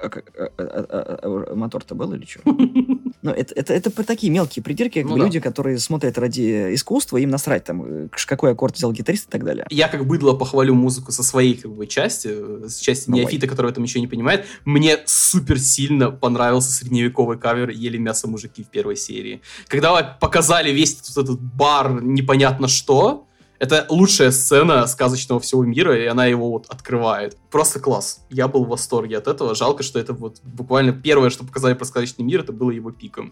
Speaker 1: а, а, а, а мотор-то был или что? *laughs* Ну, это, это, это такие мелкие придирки, ну, люди, да. которые смотрят ради искусства, им насрать там, э, какой аккорд взял гитарист и так далее.
Speaker 2: Я как быдло похвалю музыку со своей как бы части, э, с части ну, неофита, который в этом еще не понимает. Мне супер сильно понравился средневековый кавер «Ели мясо мужики» в первой серии. Когда показали весь этот, этот бар непонятно что, Это лучшая сцена сказочного всего мира, и она его вот открывает. Просто класс. Я был в восторге от этого. Жалко, что это вот буквально первое, что показали про сказочный мир, это было его пиком.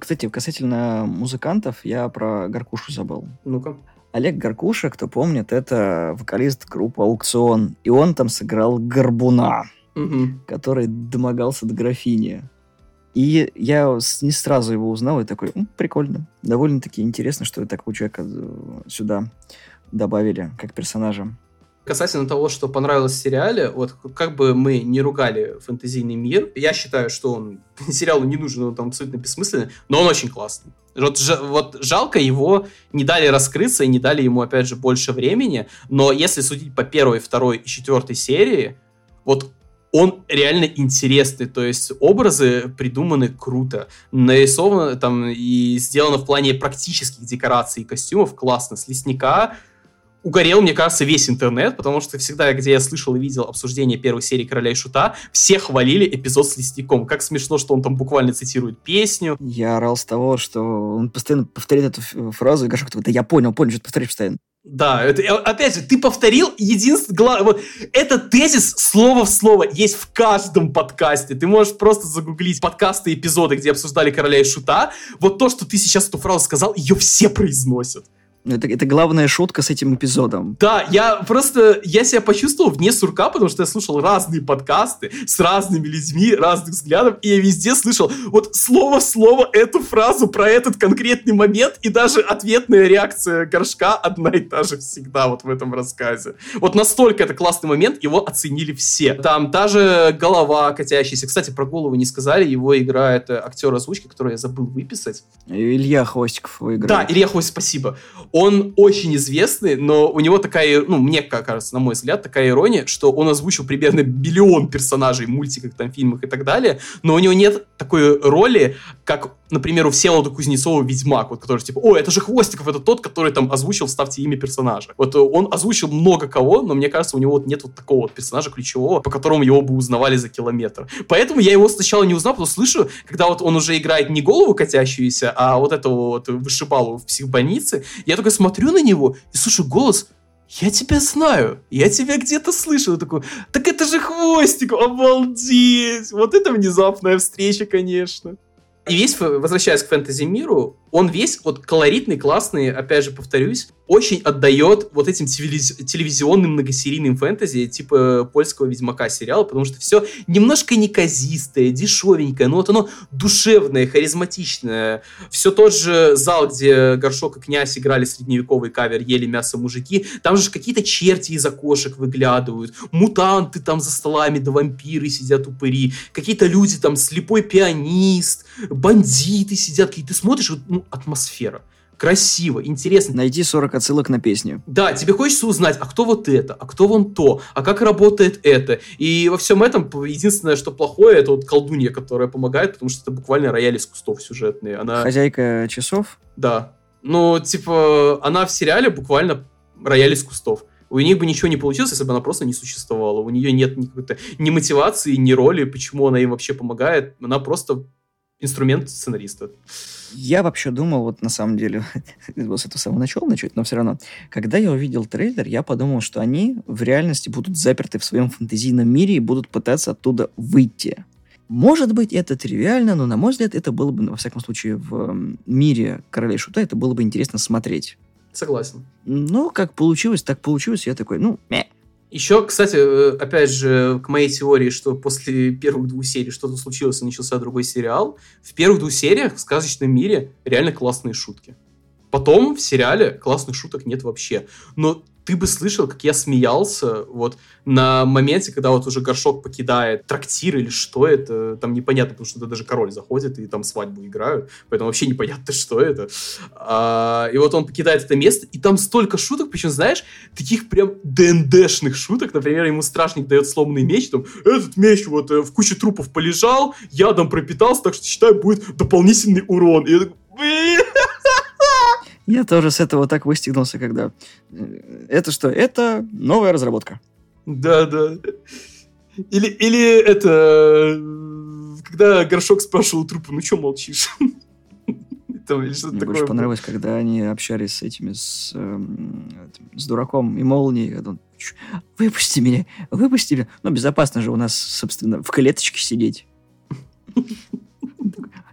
Speaker 1: Кстати, касательно музыкантов, я про Гаркушу забыл.
Speaker 2: Ну-ка.
Speaker 1: Олег Гаркуша, кто помнит, это вокалист группы «Аукцион». И он там сыграл Горбуна,
Speaker 2: угу.
Speaker 1: который домогался до графини. И я не сразу его узнал и такой, прикольно. Довольно-таки интересно, что такого человека э, сюда добавили как персонажа.
Speaker 2: Касательно того, что понравилось в сериале, вот как бы мы не ругали фэнтезийный мир, я считаю, что он *laughs* сериалу не нужен, он там абсолютно бессмысленный, но он очень классный. Вот, вот жалко его не дали раскрыться и не дали ему, опять же, больше времени, но если судить по первой, второй и четвертой серии, вот он реально интересный, то есть образы придуманы круто, нарисовано там и сделано в плане практических декораций и костюмов классно, с лесника угорел, мне кажется, весь интернет, потому что всегда, где я слышал и видел обсуждение первой серии «Короля и Шута», все хвалили эпизод с Лесником. Как смешно, что он там буквально цитирует песню.
Speaker 1: Я орал с того, что он постоянно повторяет эту фразу, и Гашек такой, да я понял, понял, что ты повторяешь постоянно.
Speaker 2: Да, это, опять же, ты повторил единственное... Вот, этот тезис слово в слово есть в каждом подкасте. Ты можешь просто загуглить подкасты, эпизоды, где обсуждали Короля и Шута. Вот то, что ты сейчас эту фразу сказал, ее все произносят.
Speaker 1: Это, это главная шутка с этим эпизодом.
Speaker 2: Да, я просто, я себя почувствовал вне сурка, потому что я слушал разные подкасты с разными людьми, разных взглядов, и я везде слышал вот слово в слово эту фразу про этот конкретный момент, и даже ответная реакция горшка одна и та же всегда вот в этом рассказе. Вот настолько это классный момент, его оценили все. Там та же голова катящаяся. Кстати, про голову не сказали, его играет актер озвучки, который я забыл выписать.
Speaker 1: Илья Хвостиков его играет.
Speaker 2: Да, Илья Хвостиков, спасибо он очень известный, но у него такая, ну, мне кажется, на мой взгляд, такая ирония, что он озвучил примерно миллион персонажей в мультиках, там, фильмах и так далее, но у него нет такой роли, как, например, у Всеволода Кузнецова Ведьмак, вот, который типа, о, это же Хвостиков, это тот, который там озвучил «Вставьте имя персонажа». Вот он озвучил много кого, но мне кажется, у него вот нет вот такого вот персонажа ключевого, по которому его бы узнавали за километр. Поэтому я его сначала не узнал, что слышу, когда вот он уже играет не голову катящуюся, а вот этого вот вышибалу в психбольнице, я только смотрю на него и слушаю голос, я тебя знаю, я тебя где-то слышал. Такой, так это же Хвостик, обалдеть! Вот это внезапная встреча, конечно. И весь, возвращаясь к фэнтези-миру, он весь вот колоритный, классный, опять же, повторюсь, очень отдает вот этим телевизионным многосерийным фэнтези, типа польского Ведьмака сериала, потому что все немножко неказистое, дешевенькое, но вот оно душевное, харизматичное. Все тот же зал, где Горшок и Князь играли средневековый кавер «Ели мясо мужики», там же какие-то черти из окошек выглядывают, мутанты там за столами, да вампиры сидят упыри, какие-то люди там, слепой пианист, бандиты сидят, и ты смотришь, ну, атмосфера красиво, интересно.
Speaker 1: Найди 40 отсылок на песню.
Speaker 2: Да, тебе хочется узнать, а кто вот это, а кто вон то, а как работает это. И во всем этом единственное, что плохое, это вот колдунья, которая помогает, потому что это буквально рояль из кустов сюжетные. Она...
Speaker 1: Хозяйка часов?
Speaker 2: Да. Ну, типа, она в сериале буквально рояль из кустов. У них бы ничего не получилось, если бы она просто не существовала. У нее нет никакой-то ни мотивации, ни роли, почему она им вообще помогает. Она просто инструмент сценариста.
Speaker 1: Я вообще думал, вот на самом деле, *laughs* с этого самого начала начать, но все равно, когда я увидел трейлер, я подумал, что они в реальности будут заперты в своем фантазийном мире и будут пытаться оттуда выйти. Может быть, это тривиально, но, на мой взгляд, это было бы, во всяком случае, в мире Королей Шута, это было бы интересно смотреть.
Speaker 2: Согласен.
Speaker 1: Но как получилось, так получилось. Я такой, ну, мeh.
Speaker 2: Еще, кстати, э, опять же, к моей теории, что после первых двух серий что-то случилось и начался другой сериал, в первых двух сериях в «Сказочном мире» реально классные шутки. Потом в сериале классных шуток нет вообще. Но ты бы слышал, как я смеялся вот на моменте, когда вот уже горшок покидает трактир или что это, там непонятно, потому что туда даже король заходит и там свадьбу играют, поэтому вообще непонятно, *laughs* что это. А, и вот он покидает это место, и там столько шуток, причем, знаешь, таких прям ДНДшных шуток, например, ему страшник дает сломанный меч, там, этот меч вот э, в куче трупов полежал, ядом пропитался, так что, считаю, будет дополнительный урон. И я такой, *laughs*
Speaker 1: я тоже с этого так выстегнулся, когда... Э, это что? Это новая разработка.
Speaker 2: Да, да. Или, или это... Когда горшок спрашивал трупу, ну что молчишь? *laughs* там, или что-то
Speaker 1: Мне
Speaker 2: такое.
Speaker 1: больше
Speaker 2: было.
Speaker 1: понравилось, когда они общались с этими, с, этим, с дураком и молнией. когда он, «Чё, выпусти меня, выпусти меня. Ну, безопасно же у нас, собственно, в клеточке сидеть.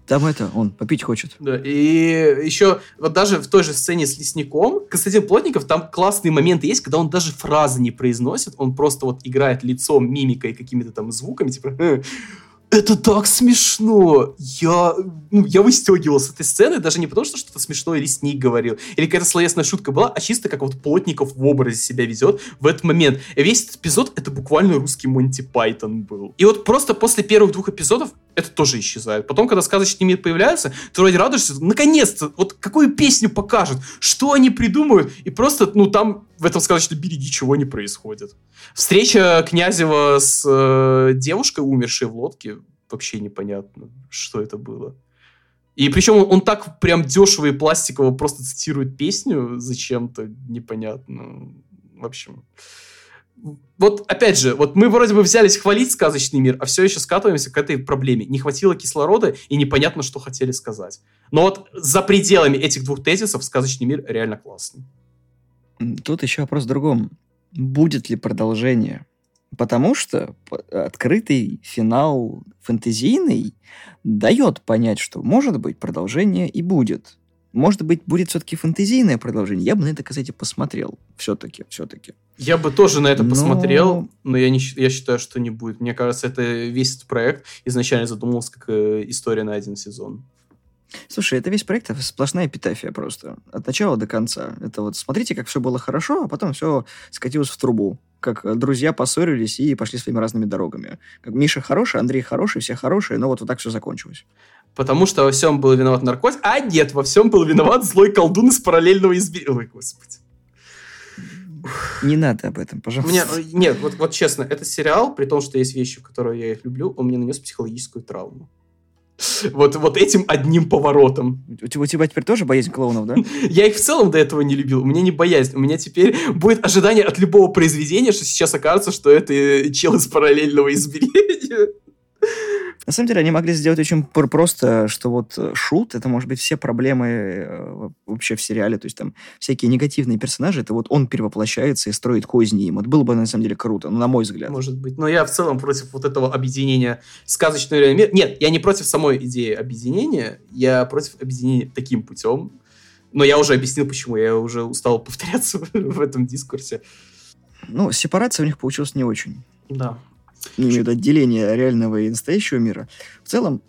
Speaker 1: Там это, он попить хочет.
Speaker 2: Да, и еще вот даже в той же сцене с лесником Константин Плотников, там классные моменты есть, когда он даже фразы не произносит, он просто вот играет лицом, мимикой, какими-то там звуками, типа «Э, это так смешно! Я, ну, я выстегивал с этой сцены, даже не потому, что что-то смешное лесник говорил, или какая-то словесная шутка была, а чисто как вот Плотников в образе себя ведет в этот момент. Весь этот эпизод — это буквально русский Монти Пайтон был. И вот просто после первых двух эпизодов это тоже исчезает. Потом, когда сказочный мир появляется, ты вроде радуешься, наконец-то, вот какую песню покажут, что они придумают, и просто, ну, там в этом сказочном мире ничего не происходит. Встреча Князева с э, девушкой, умершей в лодке, вообще непонятно, что это было. И причем он, он так прям дешево и пластиково просто цитирует песню зачем-то, непонятно. В общем, вот опять же, вот мы вроде бы взялись хвалить сказочный мир, а все еще скатываемся к этой проблеме. Не хватило кислорода и непонятно, что хотели сказать. Но вот за пределами этих двух тезисов сказочный мир реально классный.
Speaker 1: Тут еще вопрос в другом. Будет ли продолжение? Потому что открытый финал фэнтезийный дает понять, что может быть продолжение и будет. Может быть, будет все-таки фэнтезийное продолжение. Я бы на это, кстати, посмотрел. Все-таки, все-таки.
Speaker 2: Я бы тоже на это
Speaker 1: Но-
Speaker 2: посмотрел, но я, не, я считаю, что не будет. Мне кажется, это весь этот проект изначально задумывался как э, история на один сезон.
Speaker 1: Слушай, это весь проект это сплошная эпитафия просто. От начала до конца. Это вот смотрите, как все было хорошо, а потом все скатилось в трубу. Как э, друзья поссорились и пошли своими разными дорогами. Как Миша хороший, Андрей хороший, все хорошие, но вот, вот так все закончилось.
Speaker 2: Потому что во всем был виноват наркотик, а нет, во всем был виноват злой колдун из параллельного измерения. Ой, господи.
Speaker 1: Не надо об этом, пожалуйста.
Speaker 2: Мне, э, нет, вот, вот честно, этот сериал, при том, что есть вещи, в которые я их люблю, он мне нанес психологическую травму. Вот, вот этим одним поворотом.
Speaker 1: У, тебя- у тебя теперь тоже боязнь клоунов, да? *laughs*
Speaker 2: Я их в целом до этого не любил. У меня не боязнь. У меня теперь будет ожидание от любого произведения, что сейчас окажется, что это э, чел из параллельного измерения.
Speaker 1: На самом деле, они могли сделать очень пр- просто, что вот э, шут, это может быть все проблемы э, вообще в сериале, то есть там всякие негативные персонажи, это вот он перевоплощается и строит козни им. Это было бы, на самом деле, круто, ну, на мой взгляд.
Speaker 2: Может быть. Но я в целом против вот этого объединения сказочного реального мира. Нет, я не против самой идеи объединения. Я против объединения таким путем. Но я уже объяснил, почему. Я уже устал *laughs* повторяться *laughs* в этом дискурсе.
Speaker 1: Ну, сепарация у них получилась не очень.
Speaker 2: Да.
Speaker 1: Не имею в виду отделение реального и настоящего мира. В целом,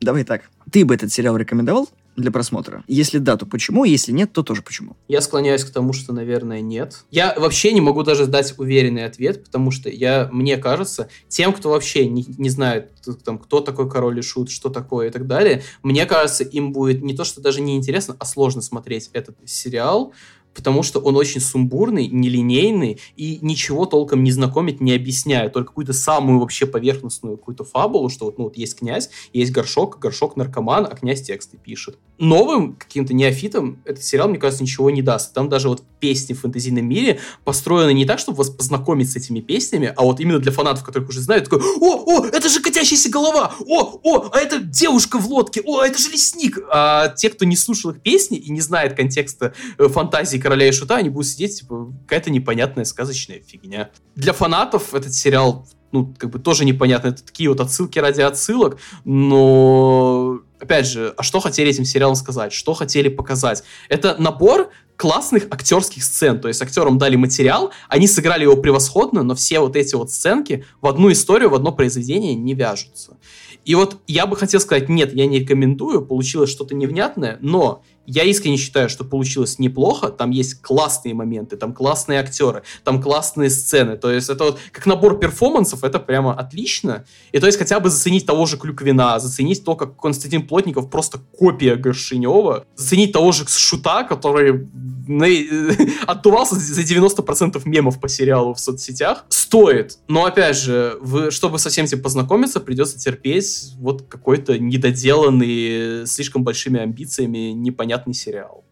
Speaker 1: давай так. Ты бы этот сериал рекомендовал для просмотра? Если да, то почему? Если нет, то тоже почему?
Speaker 2: Я склоняюсь к тому, что, наверное, нет. Я вообще не могу даже дать уверенный ответ, потому что я, мне кажется, тем, кто вообще не, не знает, там, кто такой король и шут, что такое и так далее, мне кажется, им будет не то, что даже не интересно, а сложно смотреть этот сериал, потому что он очень сумбурный, нелинейный и ничего толком не знакомит, не объясняет, только какую-то самую вообще поверхностную какую-то фабулу, что вот, ну, вот есть князь, есть горшок, горшок наркоман, а князь тексты пишет. Новым каким-то неофитом этот сериал, мне кажется, ничего не даст. Там даже вот песни в фэнтезийном мире построены не так, чтобы вас познакомить с этими песнями, а вот именно для фанатов, которых уже знают, такой, о, о, это же катящаяся голова, о, о, а это девушка в лодке, о, а это же лесник. А те, кто не слушал их песни и не знает контекста э, фантазии короля и шута, они будут сидеть, типа, какая-то непонятная сказочная фигня. Для фанатов этот сериал ну, как бы тоже непонятно. Это такие вот отсылки ради отсылок, но, опять же, а что хотели этим сериалом сказать? Что хотели показать? Это набор классных актерских сцен. То есть актерам дали материал, они сыграли его превосходно, но все вот эти вот сценки в одну историю, в одно произведение не вяжутся. И вот я бы хотел сказать, нет, я не рекомендую, получилось что-то невнятное, но я искренне считаю, что получилось неплохо, там есть классные моменты, там классные актеры, там классные сцены, то есть это вот как набор перформансов, это прямо отлично, и то есть хотя бы заценить того же Клюквина, заценить то, как Константин Плотников просто копия Горшинева, заценить того же Шута, который *laughs* отдувался за 90% мемов по сериалу в соцсетях, стоит, но опять же, вы, чтобы со всем этим познакомиться, придется терпеть вот какой-то недоделанный, слишком большими амбициями, непонятный сериал.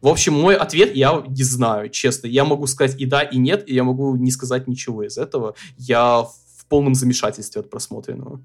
Speaker 2: В общем, мой ответ я не знаю, честно. Я могу сказать и да, и нет, и я могу не сказать ничего из этого. Я в полном замешательстве от просмотренного.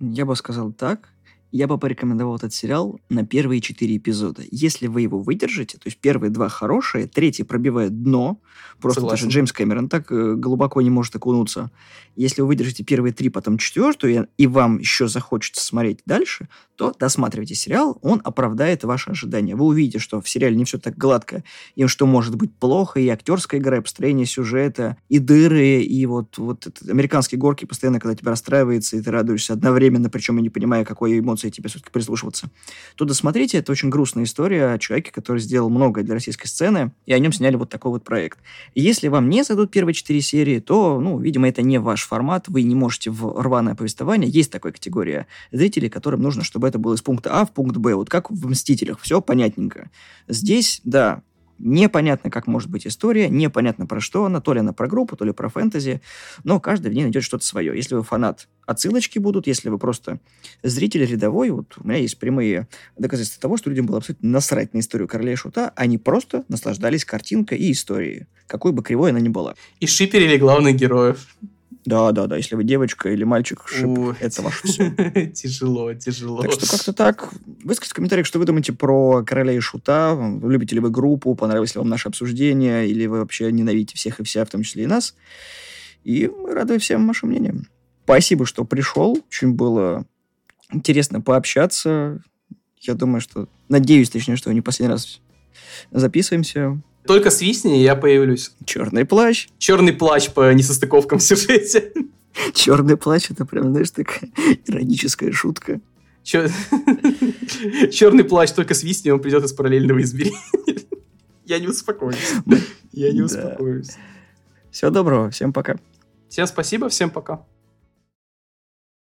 Speaker 1: Я бы сказал так. Я бы порекомендовал этот сериал на первые четыре эпизода. Если вы его выдержите, то есть первые два хорошие, третий пробивает дно, просто Согласен. даже Джеймс Кэмерон так э, глубоко не может окунуться. Если вы выдержите первые три, потом четвертую, и вам еще захочется смотреть дальше, то досматривайте сериал, он оправдает ваши ожидания. Вы увидите, что в сериале не все так гладко, и что может быть плохо, и актерская игра, и построение сюжета, и дыры, и вот, вот американские горки постоянно, когда тебя расстраивается, и ты радуешься одновременно, причем и не понимая, какой эмоции эмоции тебе все-таки прислушиваться, то досмотрите. Это очень грустная история о человеке, который сделал многое для российской сцены, и о нем сняли вот такой вот проект. И если вам не зайдут первые четыре серии, то, ну, видимо, это не ваш формат, вы не можете в рваное повествование. Есть такая категория зрителей, которым нужно, чтобы это было из пункта А в пункт Б. Вот как в «Мстителях». Все понятненько. Здесь, да, Непонятно, как может быть история, непонятно про что она, то ли она про группу, то ли про фэнтези, но каждый в ней найдет что-то свое. Если вы фанат, отсылочки будут, если вы просто зритель рядовой, вот у меня есть прямые доказательства того, что людям было абсолютно насрать на историю Короля и Шута, они просто наслаждались картинкой и историей, какой бы кривой она ни была.
Speaker 2: И шиперили главных героев.
Speaker 1: Да, да, да. Если вы девочка или мальчик, шип, Ой. это ваше все. *laughs*
Speaker 2: Тяжело, тяжело.
Speaker 1: Так что как-то так. Выскажите в комментариях, что вы думаете про Короля и Шута. Любите ли вы группу, понравилось ли вам наше обсуждение, или вы вообще ненавидите всех и вся, в том числе и нас. И мы рады всем вашим мнениям. Спасибо, что пришел. Очень было интересно пообщаться. Я думаю, что... Надеюсь, точнее, что не последний раз записываемся.
Speaker 2: Только свистни, и я появлюсь.
Speaker 1: Черный плащ.
Speaker 2: Черный плащ по несостыковкам *laughs* в сюжете.
Speaker 1: Черный плащ, это прям, знаешь, такая ироническая шутка.
Speaker 2: Черный *laughs* плащ, только свистни, он придет из параллельного измерения. *laughs* Я не успокоюсь. Я не успокоюсь.
Speaker 1: Всего доброго, всем пока.
Speaker 2: Всем спасибо, всем пока.